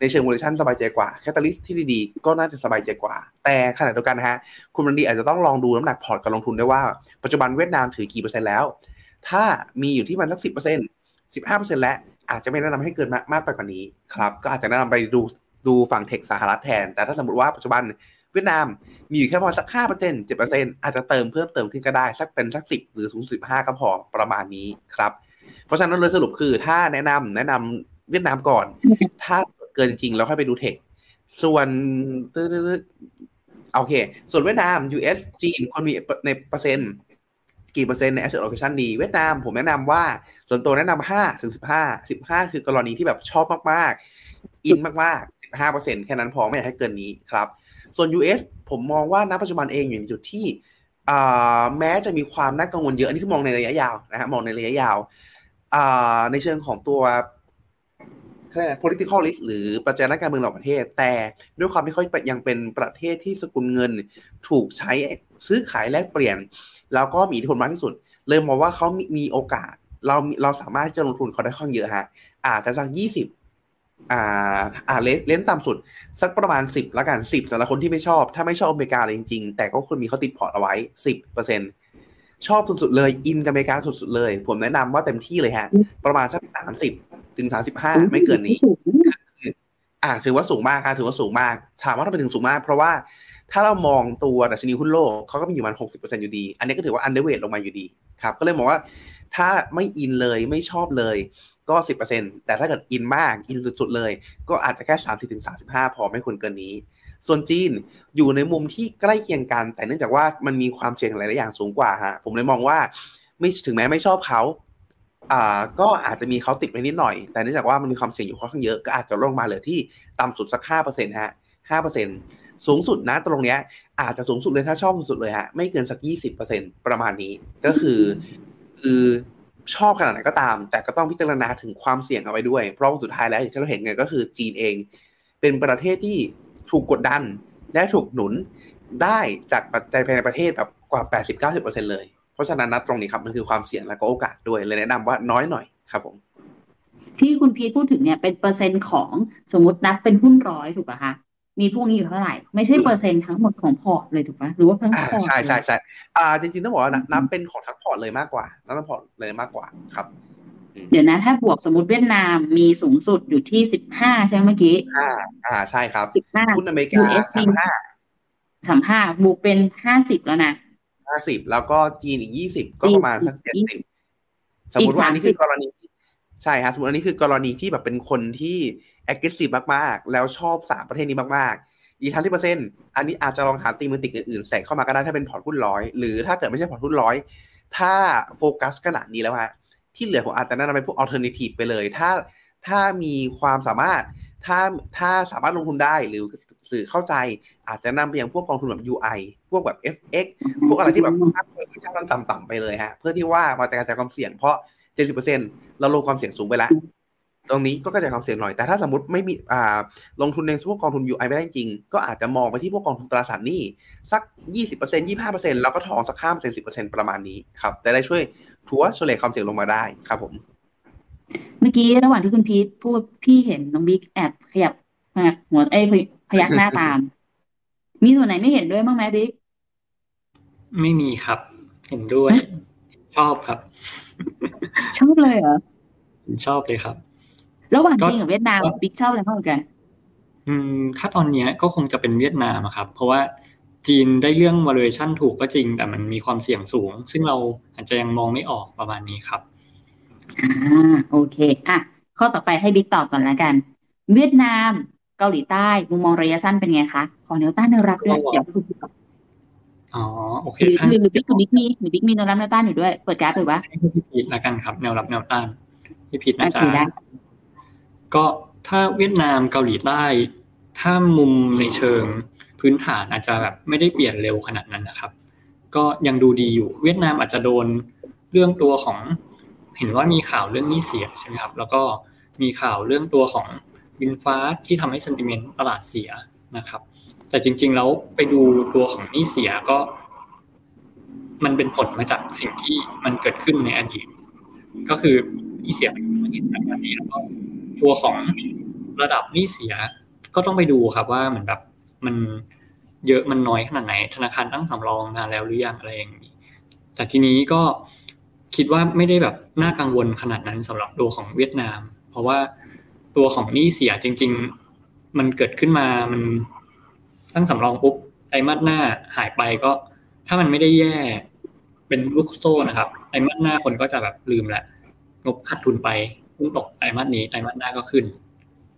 ในเชิง valuation สบายใจกว่า catalyst ที่ดีๆ ก็น่าจะสบายใจกว่า แต่ขณะเดียวกันนะฮะ คุณบันดีอาจจะต้องลองดูน้ำหนักพอร์ตการลงทุนด้วยว่า ปัจจุบันเวียดนามถือกี่เปอร์เซ็นต์แล้ว ถ้ามีอยู่ที่มันสักสิบเปอร์เซ็นต์สิบห้าเปอร์เซ็นต์แล้วอาจจะไม่แนะนำให้เกินมากมากไปกว่านี้ครับก็อาจจะแนะนำไปดูดูฝั่ง tech สหรัฐแทน แต่ถ้าสมมติว่าปัจจุบันเวียดนามมีอยู่แค่ประมาณสักห้าเปอร์เซ็นต์เจ็ดเปอร์เซ็นต์อาจจะเติมเพิ่มเติมขึ้นก็ได้ สักเป็นสักสิบหรือสูงสุดห้าก็พอประมาณนี้ครับเพราะฉะนั้นเลยสรุปคือถ้าแนะนำแนะนำเวียดนามก่อน ถ้าเกินจริงแล้วค่อยไปดู techส่วนโอเค ส่วนเวียดนาม US จีนควรมีในเปอร์เซ็นต์ กี่เปอร์เซ็นต์ใน asset allocation ดี เวียดนามผมแนะนำว่าส่วนตัวแนะนำห้าถึงสิบห้าสิบห้าคือกรณีที่แบบชอบมาก ๆ อินมากๆสิบห้าเปอร์เซ็นต์แค่นั้นพอไม่อยากให้เกินนี้ครับ ส่วน US ผมมองว่าณปัจจุบันเองอยู่ในจุดที่แม้จะมีความน่ากังวลเยอะ อันนี้คือมองในระยะยาวนะฮะมองในระยะยาวในเชิงของตัว political risk หรือปัจจัยด้านการเมืองระหว่างประเทศ แต่ด้วยความที่เขายังเป็นประเทศที่สกุลเงินถูกใช้ซื้อขายแลกเปลี่ยน แล้วก็มีอิทธิพลมากที่สุด เลยมองว่าเขามีมีโอกาส เราเราสามารถที่จะลงทุนเขาได้ค่อนเยอะฮะอาจจะสักยี่สิบอ่าอ่า range range ต่ำสุด สักประมาณสิบแล้วกันสิบสำหรับคนที่ไม่ชอบ ถ้าไม่ชอบอเมริกาเลยจริงๆ แต่ก็ควรมีเขาติดพอร์ตเอาไว้สิบเปอร์เซ็นต์ ชอบสุดๆเลย อินกับอเมริกาสุดๆเลย ผมแนะนำว่าเต็มที่เลยฮะ ประมาณสักสามสิบถึงสามสิบห้าไม่เกินนี้ อ่าถือว่าสูงมากครับถือว่าสูงมาก ถามว่าทำไมถึงสูงมาก เพราะว่าถ้าเรามองตัวดัชนีหุ้นโลกเขาก็มีอยู่มันหกสิบเปอร์เซ็นอยู่ดี อันนี้ก็ถือว่า underweight ลงมาอยู่ดีครับ ก็เลยมองว่าถ้าไม่อินเลยไม่ชอบเลยก็สิบเปอร์เซ็นแต่ถ้าเกิดอินมากอินสุดๆเลย ก็อาจจะแค่สามสิบถึงสามสิบห้าพอไม่ควรเกินนี้ ส่วนจีนอยู่ในมุมที่ใกล้เคียงกัน แต่เนื่องจากว่ามันมีความเสี่ยงหลาย ๆ อย่างสูงกว่าฮะผมเลยมองว่าไม่ถึงแม้ไม่ชอบเขาอ่าก็อาจจะมีเขาติดไปนิดหน่อย แต่เนื่องจากว่ามันมีความเสี่ยงอยู่ค่อนข้างเยอะก็อาจจะลงมาเหลือที่ต่ำสุดสักห้าเปอร์เซ็นต์ฮะห้าเปอร์เซ็นต์สูงสุดนะตรงเนี้ยอาจจะสูงสุดเลยถ้าชอบสุดเลยฮะไม่เกินสักยี่สิบเปอร์เซ็นต์ประมาณนี้ ก็คือคือชอบขนาดไหนก็ตาม แต่ก็ต้องพิจารณาถึงความเสี่ยงเอาไว้ด้วย เพราะว่าสุดท้ายแล้วอย่างที่เราเห็นไงก็คือจีนเอง เป็นประเทศที่ ถูกกดดันและถูกหนุนได้จากปัจจัยภายในประเทศแบบกว่า 80-90%เลย เพราะฉะนั้นนะตรงนี้ครับมันคือความเสี่ยงและก็โอกาสด้วยเลยแนะนำว่าน้อยหน่อยครับผมที่คุณพีทพูดถึงเนี่ยเป็นเปอร์เซ็นต์ของสมมตินับเป็นหุ้นร้อยถูกป่ะคะมีพวกนี้อยู่เท่าไหร่ ไม่ใช่เปอร์เซ็นต์ทั้งหมดของพอร์ตเลยถูกป่ะหรือว่าทั้งอ่าพอร์ตใช่ใช่เลยใช่อ่าจริงๆต้องบอกว่านับนับเป็นของทั้งพอร์ตเลยมากกว่านับทั้งพอร์ตเลยมากกว่าครับ เดี๋ยวนะ ถ้าบวกสมมติเวียดนามมีสูงสุดอยู่ที่สิบห้าใช่ไหมเมื่อกี้อ่าอ่าใช่ครับสิบห้าหุ้นอเมริกา USD สามห้าสามห้าบวกเป็นห้าสิบแล้วนะห้าสิบแล้วก็จีนอีกยี่สิบก็ประมาณสักจีเจ็ดนสิบสมมติว่าอันนี้อีกคือกรณีใช่ครับสมมติอันนี้คือกรณีที่แบบเป็นคนที่ aggressive มากๆ แล้วชอบสามประเทศนี้มากๆอีกทั้งที่เปอร์เซ็นต์อันนี้อาจจะลองหา thematic อื่นๆใส่เข้ามาก็ได้ถ้าเป็นพอร์ตหุ้นร้อยหรือถ้าเกิดไม่ใช่พอร์ตหุ้นร้อยถ้าโฟกัสขนาดนี้แล้วฮะ ที่เหลือผมอาจจะแนะนำเป็นพวก alternative ไปเลย ถ้าถ้ามีความสามารถ ถ้าถ้าสามารถลงทุนได้หรือสื่อเข้าใจอาจจะนำไปยังพวกกองทุนแบบ UI พวกแบบ FX พวกอะไรที่แบบค่าเงินค่ามันต่ำๆไปเลยฮะ เพื่อที่ว่ามาจะกระจายความเสี่ยงเพราะจ็ดสิบเปอร์เซ็นเราลงความเสี่ยงสูงไปแล้วตรงนี้ก็กระจายความเสี่ยงหน่อย แต่ถ้าสมมติไม่มีอ่าลงทุนในพวกกองทุน UI ไม่ได้จริง ก็อาจจะมองไปที่พวกกองทุนตราสารหนี้สักยี่สิบเปอร์เซ็นยี่ห้าเปอร์เซ็นแล้วก็ทองสักห้าเปอร์เซ็นสิบเปอร์เซ็นประมาณนี้ครับจะได้ช่วย ทัวร์เฉลี่ยความเสี่ยงลงมาได้ครับผม เมื่อกี้ระหว่างที่คุณพีทพูดพี่เห็นน้องบิ๊กแอบขยับขยับหัวเอ้ยพยักหน้าตาม มีส่วนไหนไม่เห็นด้วยบ้างไหมบิ๊กไม่มีครับ เห็นด้วย ชอบครับ ชอบเลยเหรอชอบเลยครับ ระหว่างก็จีนกับเวียดนามบิ๊กชอบอะไรมากกว่ากัน อืมถ้าตอนเนี้ยก็คงจะเป็นเวียดนามอะครับ เพราะว่า จีนได้เรื่อง valuation ถูกก็จริง แต่มันมีความเสี่ยงสูง ซึ่งเราอาจจะยังมองไม่ออกประมาณนี้ครับอ่าโอเคอะข้อต่อไปให้บิ๊กตอบก่อนแล้วกัน เวียดนามเกาหลีใต้มุมมองระยะสั้นเป็นไงคะขอแนวต้านแนวรับด้วยก็เดี๋ยวคุณบิ๊กตอบอ๋อโอเคหรือถ้าหรือบิ๊กกับบิ๊กมีหรือบิ๊กมีแนวรับแนวต้านอยู่ด้วยเปิดกราฟหรือวะให้พี่พีทละกันครับ แนวรับแนวต้านพี่พีทน่าจะโอเคได้ก็ถ้าเวียดนามเกาหลีใต้ถ้ามุมในเชิง พื้นฐานอาจจะแบบไม่ได้เปลี่ยนเร็วขนาดนั้นนะครับ ก็ยังดูดีอยู่เวียดนามอาจจะโดนเรื่องตัวของเห็นว่ามีข่าวเรื่องนี้เสียใช่ไหมครับ แล้วก็มีข่าวเรื่องตัวของบินฟ้าที่ทำให้เซนติเมนต์ตลาดเสียนะครับ แต่จริง ๆ แล้วไปดูตัวของนี้เสียก็ มันเป็นผลมาจากสิ่งที่มันเกิดขึ้นในอดีต ก็คือนี้เสียมันเห็นแบบนี้แล้วก็ตัวของระดับนี้เสียก็ต้องไปดูครับว่าเหมือนแบบ มันเยอะมันน้อยขนาดไหน ธนาคารตั้งสำรองนานแล้วหรือยังอะไรอย่างนี้ แต่ทีนี้ก็คิดว่าไม่ได้แบบน่ากังวลขนาดนั้นสำหรับตัวของเวียดนาม เพราะว่าตัวของหนี้เสียจริง ๆ มันเกิดขึ้นมามันตั้งสำรองปุ๊บไตรมาสหน้าหายไปก็ ถ้ามันไม่ได้แย่ เป็นลูกโซ่นะครับไตรมาสหน้าคนก็จะแบบลืมแหละงบขาดทุนไปพุ่งตกไตรมาสนี้ไตรมาสหน้าก็ขึ้น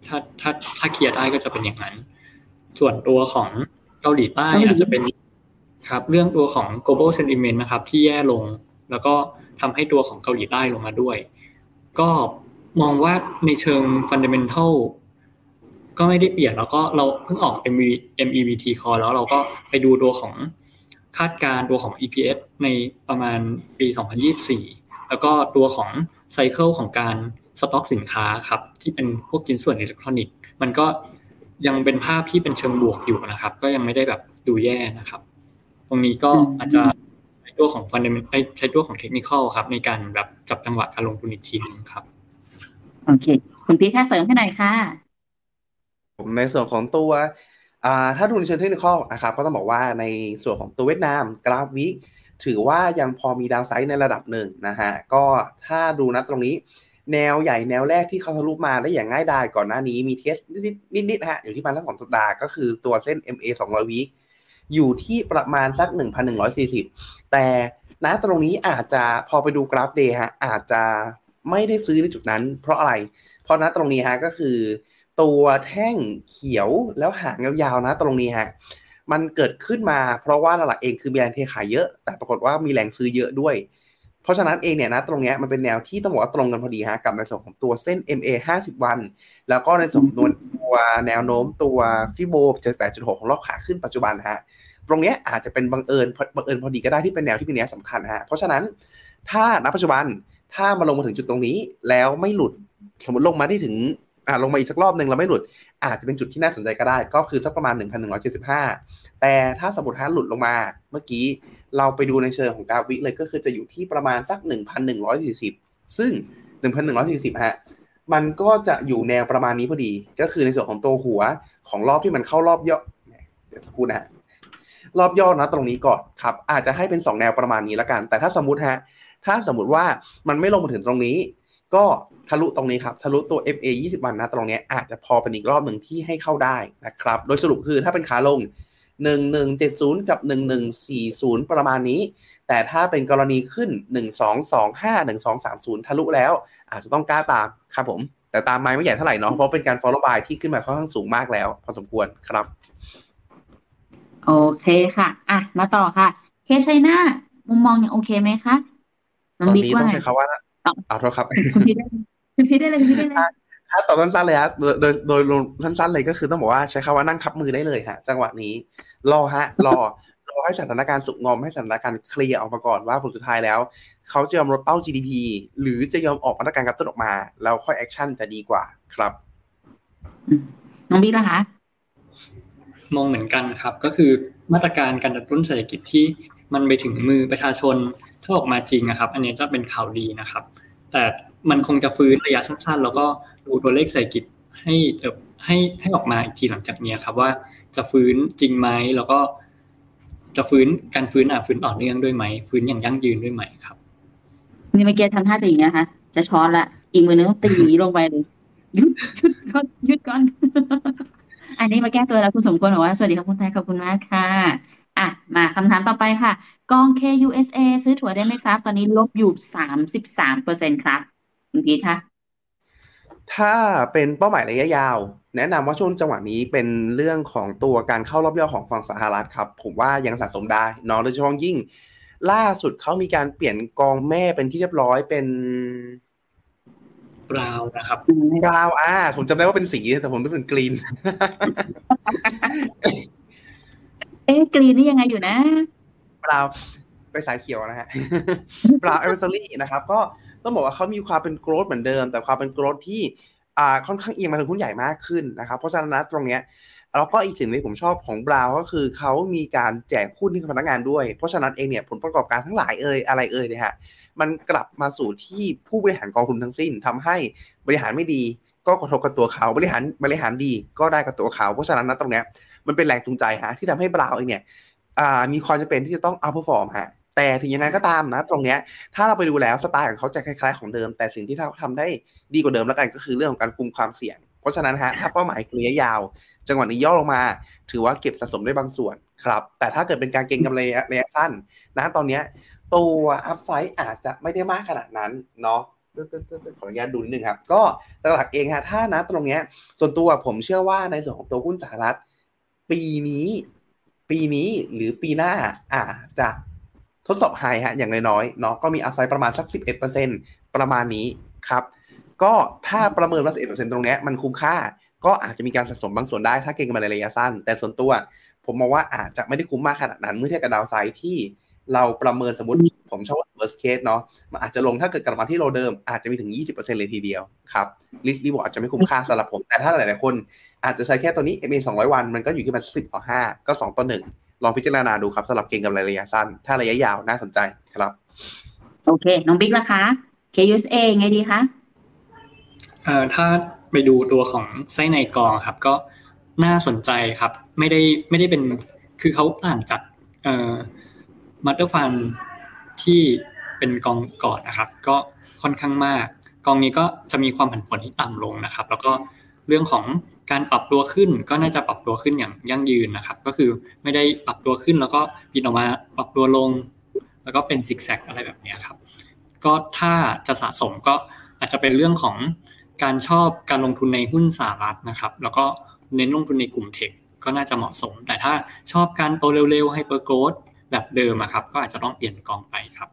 ถ้าถ้าถ้าเคลียร์ได้ก็จะเป็นอย่างนั้น ส่วนตัวของเกาหลีใต้เกาหลีอาจจะเป็นครับเรื่องตัวของ global sentiment นะครับ ที่แย่ลง แล้วก็ทำให้ตัวของเกาหลีใต้ลงมาด้วย ก็มองว่าในเชิง fundamental ก็ไม่ได้เปลี่ยนแล้วก็เราเพิ่งออก MV MEVT call แล้วเราก็ไปดูตัวของคาดการณ์ตัวของ EPS ในประมาณปี 2024 แล้วก็ตัวของไซเคิลของการสต็อกสินค้าครับ ที่เป็นพวกชิ้นส่วนอิเล็กทรอนิกส์มันก็ ยังเป็นภาพที่เป็นเชิงบวกอยู่นะครับ ก็ยังไม่ได้แบบดูแย่นะครับ ตรงนี้ก็อืมอาจจะใช้ตัวของ fundamental เอ้ยใช้ตัวของเทคนิคอลครับ ในการแบบจับจังหวะการลงทุนอีกทีหนึงครับโอเค คุณพีทค่ะเสริมให้หน่อยค่ะ ผมในส่วนของตัวอ่าถ้าดูในเชิงเทคนิคนะครับ ก็ต้องบอกว่าในส่วนของตัวเวียดนามกราฟวิกถือว่ายังพอมีดาวไซด์ในระดับหนึ่งนะฮะก็ถ้าดูนะตรงนี้ แนวใหญ่แนวแรกที่เขาทะลุมาได้อย่างง่ายดายก่อนหน้านี้มีเทสนิดๆนิดๆนะฮะอยู่ที่ประมาณสักสองสัปดาห์ก็คือตัวเส้น MA 200วิอยู่ที่ประมาณสัก 1,140 แต่ณตรงนี้อาจจะพอไปดูกราฟเดย์ฮะอาจจะไม่ได้ซื้อในจุดนั้น เพราะอะไร เพราะณตรงนี้ฮะก็คือ ตัวแท่งเขียวแล้วหางยาวๆนะตรงนี้ฮะมันเกิดขึ้นมาเพราะว่าหลักๆเองคือมีแรงเทขายเยอะ แต่ปรากฏว่ามีแรงซื้อเยอะด้วย เพราะฉะนั้นเองเนี่ยนะตรงนี้มันเป็นแนวที่ต้องบอกว่าตรงกันพอดีฮะกับในส่วนของตัวเส้น MA 50 วัน แล้วก็ในส่วนของตัวแนวโน้มตัวฟิโบ78.6ของรอบขาขึ้นปัจจุบันฮะตรงนี้อาจจะเป็นบังเอิญบังเอิญพอดีก็ได้ที่เป็นแนวที่เป็นแนวสำคัญฮะเพราะฉะนั้นถ้าณปัจจุบันถ้ามาลงมาถึงจุดตรงนี้ แล้วไม่หลุดสมมติลงมาได้ถึงอ่าลงมาอีกสักรอบหนึ่งแล้วไม่หลุด อาจจะเป็นจุดที่น่าสนใจก็ได้ ก็คือสักประมาณ 1,175 แต่ถ้าสมมติถ้าหลุดลงมาเมื่อกี้เราไปดูในเชิงของกราฟวิเลยก็คือจะอยู่ที่ประมาณสัก 1,140 ซึ่ง 1,140 ฮะ มันก็จะอยู่แนวประมาณนี้พอดี ก็คือในส่วนของตัวหัวของรอบที่มันเข้ารอบย่อเดี๋ยวสักครู่นะฮะรอบย่อนะตรงนี้ก่อนครับ อาจจะให้เป็น 2 แนวประมาณนี้ล้วกัน แต่ถ้าสมมติฮะถ้าสมมติว่ามันไม่ลงมาถึงตรงนี้ ก็ ทะลุตรงนี้ครับ ทะลุตัว FA 20 วันนะตรงเนี้ยอาจจะพอเป็นอีกรอบหนึ่งที่ให้เข้าได้นะครับ โดยสรุปคือถ้าเป็นขาลง 1170 กับ 1140 ประมาณนี้ แต่ถ้าเป็นกรณีขึ้น 1225 1230 ทะลุแล้ว อาจจะต้องกล้าตามครับผม แต่ตามไม้ไม่ใหญ่เท่าไหร่เนาะเพราะเป็นการ follow by ที่ขึ้นมาค่อนข้างสูงมากแล้ว พอสมควรครับ โอเคค่ะ อะ มาต่อค่ะ เคส China มุมมองยังโอเคไหมคะตน้องอนบิ๊กนี้ว่าต้องไงใช้คำว่าตอบเอาโทษครับคุณพีทได้ คุณพีได้เลยคุณพีได้เลยถ้าตอบสั้นๆเลยฮะโดยโดยโดยสั้นๆเลยก็คือต้องบอกว่าใช้คำว่านั่งทับมือได้เลยฮะ จังหวะนี้รอฮะ รอรรอให้สถานการณ์สุกงอมให้สถานการณ์เคลียร์ออกมาก่อนว่าผลสุดท้ายแล้ว เขาจะยอมลดเป้า GDP หรือจะยอมออกมาตรการกระตุ้นออกมาแล้วค่อย action จะดีกว่าครับน้องบิ๊กนะคะมองเหมือนกันครับ ก็คือมาตรการการกระตุ้นเศรษฐกิจที่มันไปถึงมือประชาชนถ้าออกมาจริงนะครับ อันนี้จะเป็นข่าวดีนะครับ แต่มันคงจะฟื้นระยะสั้นๆ แล้วก็ดูตัวเลขเศรษฐกิจให้เอ่อให้ให้ออกมาอีกทีหลังจากนี้ครับว่าจะฟื้นจริงไหมแล้วก็ จะฟื้นการฟื้นอะฟื้นต่อเนื่องด้วยไหมฟื้นอย่างยั่งยืนด้วยไหมครับนี่เมื่อกี้ทำท่าจะอย่างนี้นะคะ จะช้อนละอีกมือนึงตีอย่างตีลงไปเลยหยุดหยุดก่อนหยุดก่อน อันนี้มาแก้ตัวแล้วคุณสมควรบอกว่าสวัสดีครับคุณไทยขอบคุณมากค่ะ อะ มาคำถามต่อไปค่ะ กอง KUSA ซื้อถั่วได้ไหมครับ ตอนนี้ลบอยู่สามสิบสามเปอร์เซ็นครับคุณพีทคะถ้าเป็นเป้าหมายระยะยาว แนะนำว่าช่วงจังหวะนี้เป็นเรื่องของตัวการเข้ารอบย่อของฝั่งสหรัฐครับ ผมว่ายังสะสมได้เนาะโดยเฉพาะยิ่ง ล่าสุดเขามีการเปลี่ยนกองแม่เป็นที่เรียบร้อยเป็น Brown นะครับ Brown อ่าผมจำได้ว่าเป็นสีแต่ผมนึกเป็น greenเอ๊ะ green นี่ยังไงอยู่นะ Brown ไปสายเขียวนะฮะ Brown Advisory นะครับ ก็ต้องบอกว่าเขามีความเป็น growth เหมือนเดิม แต่ความเป็น growth ที่อ่าค่อนข้างเอียงมาถึงหุ้นใหญ่มากขึ้นนะครับ เพราะฉะนั้นตรงเนี้ยแล้วก็อีกสิ่งที่ผมชอบของ Brown ก็คือเขามีการแจกหุ้นให้กับพนักงานด้วย เพราะฉะนั้นเองเนี่ยผลประกอบการทั้งหลายเอ่ยอะไรเอ่ยเนี่ยฮะมันกลับมาสู่ที่ผู้บริหารกองทุนทั้งสิ้นทำให้บริหารไม่ดี ก็กระทบกับตัวเขาบริหารบริหารดีก็ได้กับตัวเขา เพราะฉะนั้นนะตรงเนี้ยมันเป็นแรงจูงใจฮะที่ทำให้ Brown เองเนี่ยอ่ามีความจำเป็นที่จะต้อง outperform ฮะแต่ถึงยังไงก็ตามนะ ตรงเนี้ยถ้าเราไปดูแล้วสไตล์ของเขาจะคล้ายๆของเดิม แต่สิ่งที่เขาทำได้ดีกว่าเดิมแล้วกันก็คือเรื่องของการคุมความเสี่ยง เพราะฉะนั้นฮะถ้าเป้าหมายคือระยะยาว จังหวะนี้ย่อลงมา ถือว่าเก็บสะสมได้บางส่วนครับแต่ถ้าเกิดเป็นการเก็งกำไรระยะสั้นนะตอนเนี้ยตัวอัพไซด์อาจจะไม่ได้มากขนาดนั้นเนาะ ขออนุญาตดูนิดนึงครับ ก็หลักๆเองฮะถ้านะตรงเนี้ย ส่วนตัวผมเชื่อว่าในส่วนของตัวหุ้นสหรัฐ ปีนี้ ปีนี้หรือปีหน้าอาจจะทดสอบไฮฮะอย่างน้อยๆเนาะก็มีอัพไซด์ประมาณสัก 11%ประมาณนี้ครับก็ถ้าประเมินว่า11%ตรงเนี้ยมันคุ้มค่า ก็อาจจะมีการสะสมบางส่วนได้ถ้าเก็งกำไรระยะสั้น แต่ส่วนตัว ผมมองว่าอาจจะไม่ได้คุ้มมากขนาดนั้น เมื่อเทียบกับดาวไซด์ที่ เราประเมินสมมติผมชอบว่า worst case เนาะมันอาจจะลงถ้าเกิดกลับมาที่โลเดิมอาจจะมีถึง 20%เลยทีเดียวครับ risk reward อาจจะไม่คุ้มค่าสำหรับผม แต่ถ้าหลาย ๆ คนอาจจะใช้แค่ตัวนี้ MA 200 วันมันก็อยู่ที่มัน10 ต่อ 5 ก็ 2 ต่อ 1 ลองพิจารณาดูครับสำหรับเก็งกำไรระยะสั้น ถ้าระยะยาวน่าสนใจครับ โอเค น้องบิ๊กนะคะ KUSA ไงดีคะเอ่อถ้าไปดูตัวของไส้ในกองครับ ก็น่าสนใจครับ ไม่ได้ไม่ได้เป็นคือเขาต่างจากเอ่อ มัตเตอร์ฟันที่เป็นกองก่อนนะครับ ก็ค่อนข้างมาก กองนี้ก็จะมีความผันผวนที่ต่ำลงนะครับ แล้วก็เรื่องของการปรับตัวขึ้นก็น่าจะปรับตัวขึ้นอย่างยั่งยืนนะครับ ก็คือไม่ได้ปรับตัวขึ้นแล้วก็ปิดออกมาปรับตัวลง แล้วก็เป็นซิกแซกอะไรแบบนี้ครับ ก็ถ้าจะสะสมก็อาจจะเป็นเรื่องของการชอบการลงทุนในหุ้นสหรัฐนะครับ แล้วก็เน้นลงทุนในกลุ่มเทคก็น่าจะเหมาะสม แต่ถ้าชอบการโตเร็วๆไฮเปอร์โกรด แบบเดิมอะครับ ก็อาจจะต้องเปลี่ยนกองไปครับ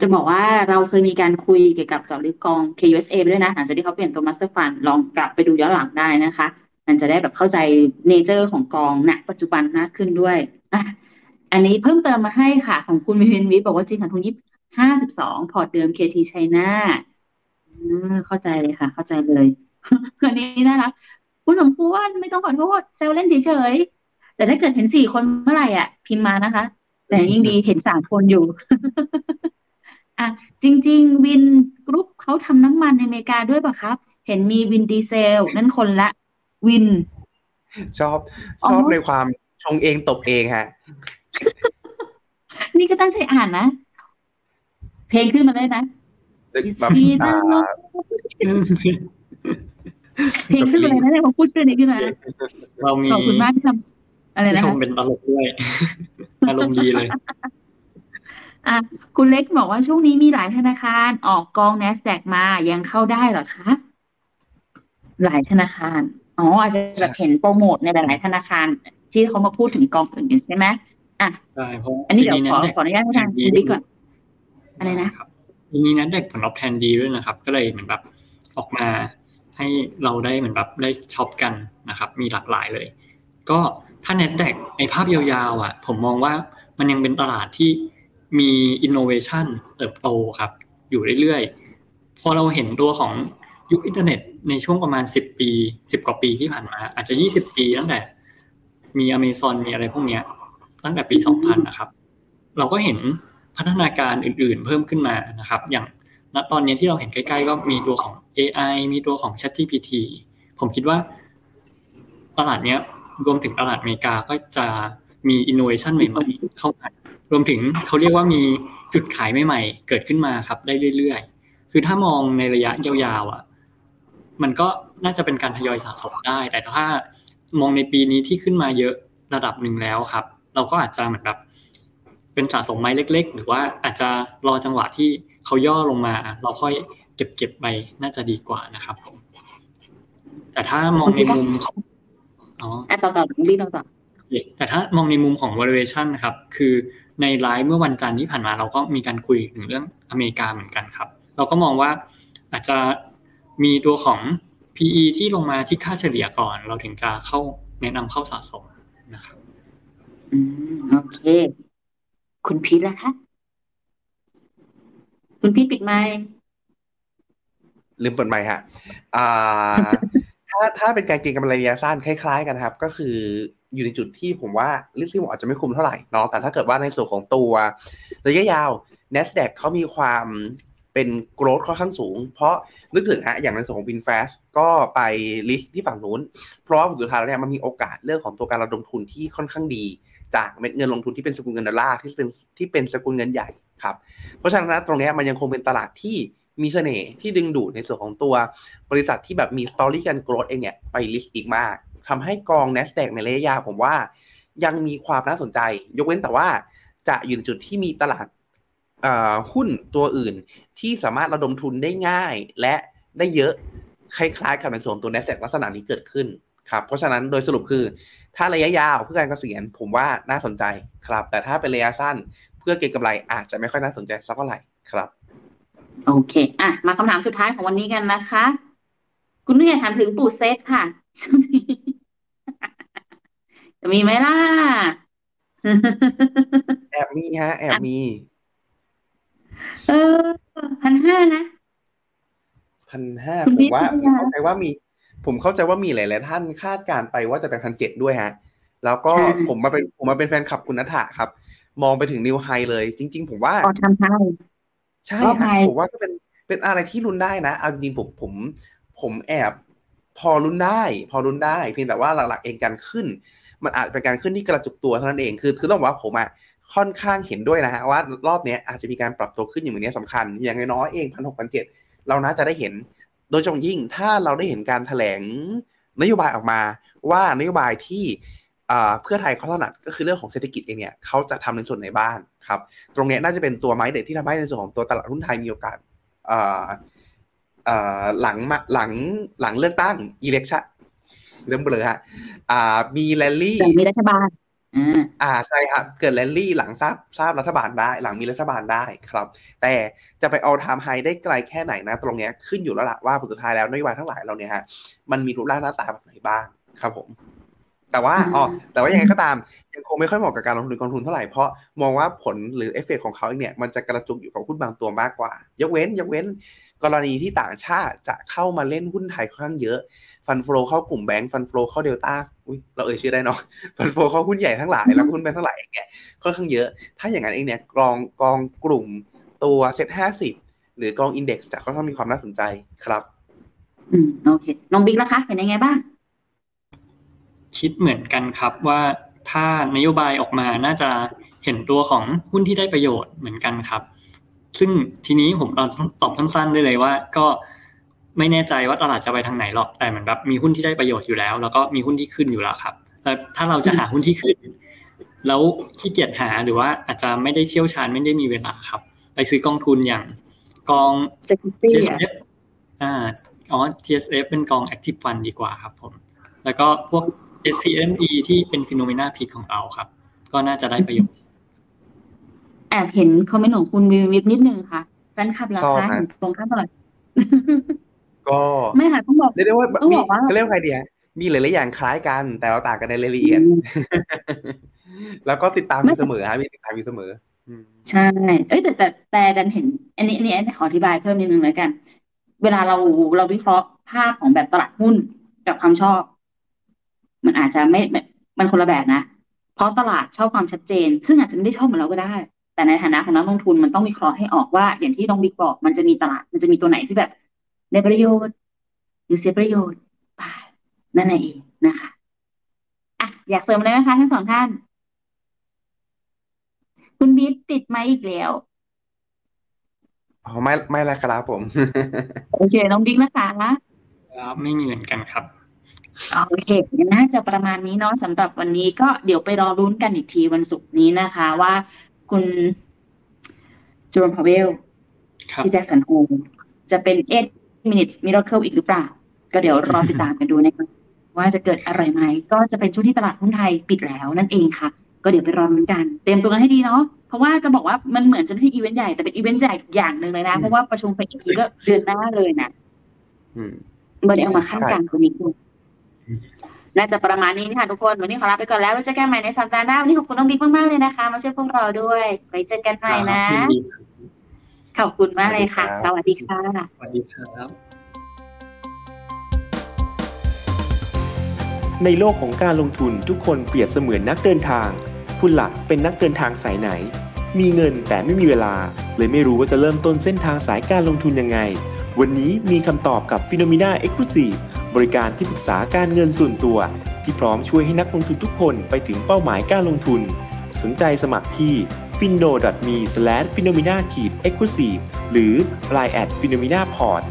จะบอกว่าเราเคยมีการคุยเกี่ยวกับเจาะลึกกอง KUSA ไปด้วยนะหลังจากที่เขาเปลี่ยนตัว Master Fund ลองกลับไปดูย้อนหลังได้นะคะมันจะได้แบบเข้าใจ nature ของกองณปัจจุบันมากขึ้นด้วยอะอันนี้เพิ่มเติมมาให้ค่ะ ของคุณวินวิบอกว่าจริงค่ะทุนยี่ห้าสิบสองพอร์ตเดิม KT China อ่าเข้าใจเลยค่ะ เข้าใจเลยอันนี้นะคะคุณสมควรไม่ต้องขอโทษแซวเล่นเฉย แต่ถ้าเกิดเห็นสี่คนเมื่อไหร่อะ พิมพ์มานะคะ แต่ยิ่งดีเห็นสามคนอยู่อะจริง ๆ Vingroup เขาทำน้ำมันในอเมริกาด้วยป่ะครับ เห็นมีวินดีเซล นั่นคนละ วิน ชอบอ๋อชอบในความชงเองตบเองฮะ นี่ก็ตั้งใจอ่านนะ เพลงขึ้นมาเลยนะแบบดีอ่านะเพลงขึ้นมาเลยนะเนี่ยพอพูดชื่อนี้ขึ้นมาเรามีขอบคุณมากที่ทำ อะไรผู้นะชคะมเป็นตลกด้วยอารมณ์ดีเลยอะคุณเล็กบอกว่าช่วงนี้มีหลายธนาคารออกกอง NASDAQ มายังเข้าได้เหรอคะ หลายธนาคารอ๋ออาจจะแบบเห็นโปรโมทในหลาย ๆ ธนาคาร ที่เขามาพูดถึงกองอื่นๆใช่ไหมอะใช่เพราะอันนี้เดี๋ยวขอปีขออนุญาตให้ทางคุณบิ๊กก่อน อะไรนะครับปีนี้นั้นเด็กผลตอบแทนดีด้วยนะครับ ก็เลยเหมือนแบบออกมาให้เราได้เหมือนแบบได้ช็อปกันนะครับ มีหลากหลายเลย ก็ ถ้า NASDAQ ในภาพยาวๆอะ ผมมองว่ามันยังเป็นตลาดที่มี innovation เติบโตครับ อยู่เรื่อยๆ พอเราเห็นตัวของยุคอินเทอร์เน็ตในช่วงประมาณ 10 ปี 10 กว่าปีที่ผ่านมา อาจจะ 20 ปีตั้งแต่มีอเมซอนมีอะไรพวกเนี้ย ตั้งแต่ปี 2000 นะครับ เราก็เห็นพัฒนาการอื่นๆ เพิ่มขึ้นมานะครับ อย่างณตอนนี้ที่เราเห็นใกล้ๆ ก็มีตัวของ AI มีตัวของ ChatGPT ผมคิดว่าตลาดเนี้ย รวมถึงตลาดอเมริกาก็จะมีอินโนเวชันใหม่ๆเข้ามารวมถึงเขาเรียกว่ามีจุดขายใหม่ๆ เกิดขึ้นมาครับได้เรื่อยๆ คือถ้ามองในระยะยาวๆอะมันก็น่าจะเป็นการทยอยสะสมได้ แต่ถ้ามองในปีนี้ที่ขึ้นมาเยอะระดับหนึ่งแล้วครับ เราก็อาจจะเหมือนแบบ เป็นสะสมไม้เล็ก ๆ หรือว่าอาจจะรอจังหวะที่เขาย่อลงมา เราค่อยเก็บเก็บไปน่าจะดีกว่านะครับผมแต่ถ้ามองในมุมของ อ๋ออะต่อต่อบิ๊กต่อต่อแต่ถ้ามองในมุมของ valuation นะครับ คือในไลฟ์เมื่อวันจันทร์ที่ผ่านมาเราก็มีการคุยถึงเรื่องอเมริกาเหมือนกันครับ เราก็มองว่าอาจจะมีตัวของ PE ที่ลงมาที่ค่าเฉลี่ยก่อน เราถึงจะเข้าแนะนำเข้าสะสมนะครับ อืมโอเค คุณพีทล่ะคะ คุณพีทปิดไมค์ลืมเปิดไมค์ฮะอ่า ถ้าถ้าเป็นการเก็งกำไรระยะสั้นคล้าย ๆ กันครับ ก็คืออยู่ในจุดที่ผมว่าลิซี่บอกอาจจะไม่คุ้มเท่าไหร่เนาะแต่ถ้าเกิดว่าในส่วนของตัวระยะยาว NASDAQ เขามีความเป็นโกรธค่อนข้างสูง เพราะนึกถึงฮะอย่างในส่วนของ WinFast ก็ไปลิสต์ที่ฝั่งนู้น เพราะว่าสุดท้ายแล้วเนี่ยมันมีโอกาสเรื่องของตัวการระดมทุนที่ค่อนข้างดี จากเม็ดเงินลงทุนที่เป็นสกุลเงินดอลลาร์ที่เป็นที่เป็นสกุลเงินใหญ่ครับเพราะฉะนั้นตรงนี้มันยังคงเป็นตลาดที่ มีเสน่ห์ที่ดึงดูดในส่วนของตัวบริษัทที่แบบมี story การ growth เองเนี่ยไป list อีกมากทำให้กอง NASDAQ ในระยะยาวผมว่ายังมีความน่าสนใจ ยกเว้นแต่ว่าจะอยู่ในจุดที่มีตลาดหุ้นตัวอื่นที่สามารถระดมทุนได้ง่ายและได้เยอะคล้ายๆกับในส่วนตัว NASDAQ ลักษณะนี้เกิดขึ้นครับเพราะฉะนั้นโดยสรุปคือ ถ้าระยะยาวเพื่อการเกษียณผมว่าน่าสนใจครับ แต่ถ้าเป็นระยะสั้นเพื่อเก็งกำไรอาจจะไม่ค่อยน่าสนใจสักเท่าไหร่ครับ โอเค อะ มาคำถามสุดท้ายของวันนี้กันนะคะ คุณนุ่ยถามถึงปู่เซตค่ะช่วงนี้จะมีไหมล่ะ แอบมีฮะ แอบมี เออพันห้านะพันห้าคุณผพี่มว่าพัผนมห้าเข้าใจว่ามี ผมเข้าใจว่ามีหลาย ๆ ท่านคาดการณ์ไปว่าจะเป็นพันเจ็ดด้วยฮะ แล้วก็ใช่ผมมาเป็นผมมาเป็นแฟนคลับคุณนัทธะครับ มองไปถึงนิวไฮเลย จริง ๆ ผมว่าอ๋อทำ ให้ใช่รอบฮะไฮผมว่าก็เป็นเป็นอะไรที่ลุ้นได้นะเอาจริงๆผมผมผมแอบพอลุ้นได้ พอลุ้นได้เพียงแต่ว่าหลักๆเองการขึ้น มันอาจเป็นการขึ้นที่กระจุกตัวเท่านั้นเองคือคือต้องบอกว่าผมอะค่อนข้างเห็นด้วยนะฮะว่ารอบเนี้ยอาจจะมีการปรับตัวขึ้นอย่างนี้สำคัญ อย่างน้อยๆเองพันหกพันเจ็ดเราน่าจะได้เห็น โดยเฉพาะยิ่งถ้าเราได้เห็นการแถลงนโยบายออกมาว่านโยบายที่อ่า เพื่อไทยเขาถนัดก็คือเรื่องของเศรษฐกิจเองเนี่ยเขาจะทำในส่วนไหนบ้างครับ ตรงเนี้ยน่าจะเป็นตัวไม้เด็ดที่ทำให้ในส่วนของตัวตลาดหุ้นไทยมีโอกาสอ่าอ่าหลังมาหลังหลังเลือกตั้ง election เริ่มเบลอฮะอ่ามีแรลลี่แต่มีรัฐบาลอ่าอ่าใช่ครับเกิดแรลลี่หลังทราบทราบรัฐบาลได้ หลังมีรัฐบาลได้ครับ แต่จะไป all-time high ได้ไกลแค่ไหนนะ ตรงเนี้ยขึ้นอยู่แล้วล่ะว่าผลสุดท้ายแล้วนโยบายทั้งหลายเราเนี่ยฮะมันมีรูปร่างหน้าตาแบบไหนบ้างครับผม แต่ว่าอ๋อแต่ว่ายังไงก็ตามยังคงไม่ค่อยเหมาะกับการลงทุนในกองทุนเท่าไหร่เพราะมองว่าผลหรือเอฟเฟกของเขาเนี่ยมันจะกระจุกอยู่กับหุ้นบางตัวมากกว่า ยกเว้นยกเว้น กรณีที่ต่างชาติจะเข้ามาเล่นหุ้นไทยค่อนข้างเยอะ fund flow เข้ากลุ่มแบงก์ fund flow เข้าเดลต้าอุ้ยเราเอ่ยชื่อได้เนาะ fund flow เข้าหุ้นใหญ่ทั้งหลายแล้วก็หุ้นแบงก์ทั้งหลายเนี่ยค่อนข้างเยอะ ถ้าอย่างนั้นเองเนี่ยกองกองกลุ่มตัวเซ็ตห้าสิบหรือกองอินเด็กซ์จะค่อนข้างมีความน่าสนใจครับ อืมโอเคน้องบิ๊กนะคะเห็นยังไงบ้าง คิดเหมือนกันครับว่าถ้านโยบายออกมาน่าจะเห็นตัวของหุ้นที่ได้ประโยชน์เหมือนกันครับ ซึ่งทีนี้ผมตอบสั้นๆได้เลยว่า ก็ไม่แน่ใจว่าตลาดจะไปทางไหนหรอกแต่เหมือนแบบมีหุ้นที่ได้ประโยชน์อยู่แล้ว แล้วก็มีหุ้นที่ขึ้นอยู่แล้วครับแล้วถ้าเราจะหาหุ้นที่ขึ้น แล้วขี้เกียจหาหรือว่าอาจจะไม่ได้เชี่ยวชาญไม่ได้มีเวลาครับ ไปซื้อกองทุนอย่างกอง security อะ TSF อ่าอ๋อ TSF เป็นกอง Active Fund ดีกว่าครับผม แล้วก็พวก SPME ที่เป็นฟิโนเมนาพิกของเราครับ ก็น่าจะได้ประโยชน์ แอบเห็นคอมเมนต์ของคุณวิววิบนิดนึงค่ะแฟนคลับราชอบคาฮะตรงข้ามตลอดก็ไม่ค่ะต้องบอกเรียกได้ว่าต้องมีบอกว่าเขาเรียกว่าใครดีฮะมีหลายๆอย่างคล้ายกัน แต่เราต่างกันในรายละเอียด แล้วก็ติดตามอยู่เสมอฮะมีติดตามอยู่เสมออืมใช่ เอ้ยแต่แต่แต่ดันเห็นอันนี้อันนี้อันนี้ขออธิบายเพิ่มนิดนึงแล้วกัน เวลาเราเราวิเคราะห์ภาพของแบบตลาดหุ้นกับความชอบ มันอาจจะไม่ไม่มันคนละแบบนะ เพราะตลาดชอบความชัดเจน ซึ่งอาจจะไม่ได้ชอบเหมือนเราก็ได้ แต่ในฐานะของนักลงทุนมันต้องวิเคราะห์ให้ออกว่า อย่างที่น้องบิ๊กบอก มันจะมีตลาดมันจะมีตัวไหนที่แบบได้ประโยชน์หรือเสียประโยชน์ไปนั่นเองนะคะอะอยากเสริมอะไรไหมคะทั้งสองท่าน คุณบิ๊กติดไหมค์อีกแล้วอ๋อไม่ไม่ละครับผม โอเคน้องบิ๊กนะคะครับไม่มีเหมือนกันครับ โอเคงั้นน่าจะประมาณนี้เนาะสำหรับวันนี้ก็เดี๋ยวไปรอรุ้นกันอีกทีวันศุกร์นี้นะคะ ว่าคุณจูรมพาเวลครับที่แจ็คสันโฮจะเป็น8 minutes miracle อีกหรือเปล่า ก็เดี๋ยวรอติดตามกันดูนะครับว่าจะเกิดอะไรไหม ก็จะเป็นช่วงที่ตลาดหุ้นไทยปิดแล้วนั่นเองค่ะ ก็เดี๋ยวไปรอรุ้นกัน เตรียมตัวกันให้ดีเนาะเพราะว่าจะบอกว่ามันเหมือนจะไม่ใช่อีเวนต์ใหญ่แต่เป็นอีเวนต์ใหญ่อย่างหนึ่งเลยนะเพราะว่าประชุมไปอีกทีก็เดือนหน้าเลยนะอืมเบอร์เดียวมาขั้นกลางตัวนี้ดู น่าจะประมาณนี้ค่ะทุกคน วันนี้ขอลาไปก่อนแล้วไว้เจอกันใหม่ในสัปดาห์หน้า วันนี้ขอบคุณน้องบิ๊กมากๆเลยนะคะ มาช่วยพวกเราด้วยไว้เจอกันใหม่นะยินดีครับขอบคุณมากเลยค่ะสวัสดีครับสวัสดีค่ะสวัสดีครับ ในโลกของการลงทุนทุกคนเปรียบเสมือนนักเดินทาง คุณหลักเป็นนักเดินทางสายไหน มีเงินแต่ไม่มีเวลา เลยไม่รู้ว่าจะเริ่มต้นเส้นทางสายการลงทุนยังไง วันนี้มีคำตอบกับ p h e n o m e n a Exclusive บริการที่ปรึกษาการเงินส่วนตัว ที่พร้อมช่วยให้นักลงทุนทุกคนไปถึงเป้าหมายการลงทุน สนใจสมัครที่ fino.me/finomina-exclusive หรือ line@finomina.port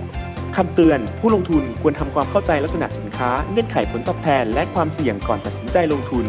คำเตือน ผู้ลงทุนควรทำความเข้าใจลักษณะสินค้า เงื่อนไขผลตอบแทน และความเสี่ยงก่อนตัดสินใจลงทุน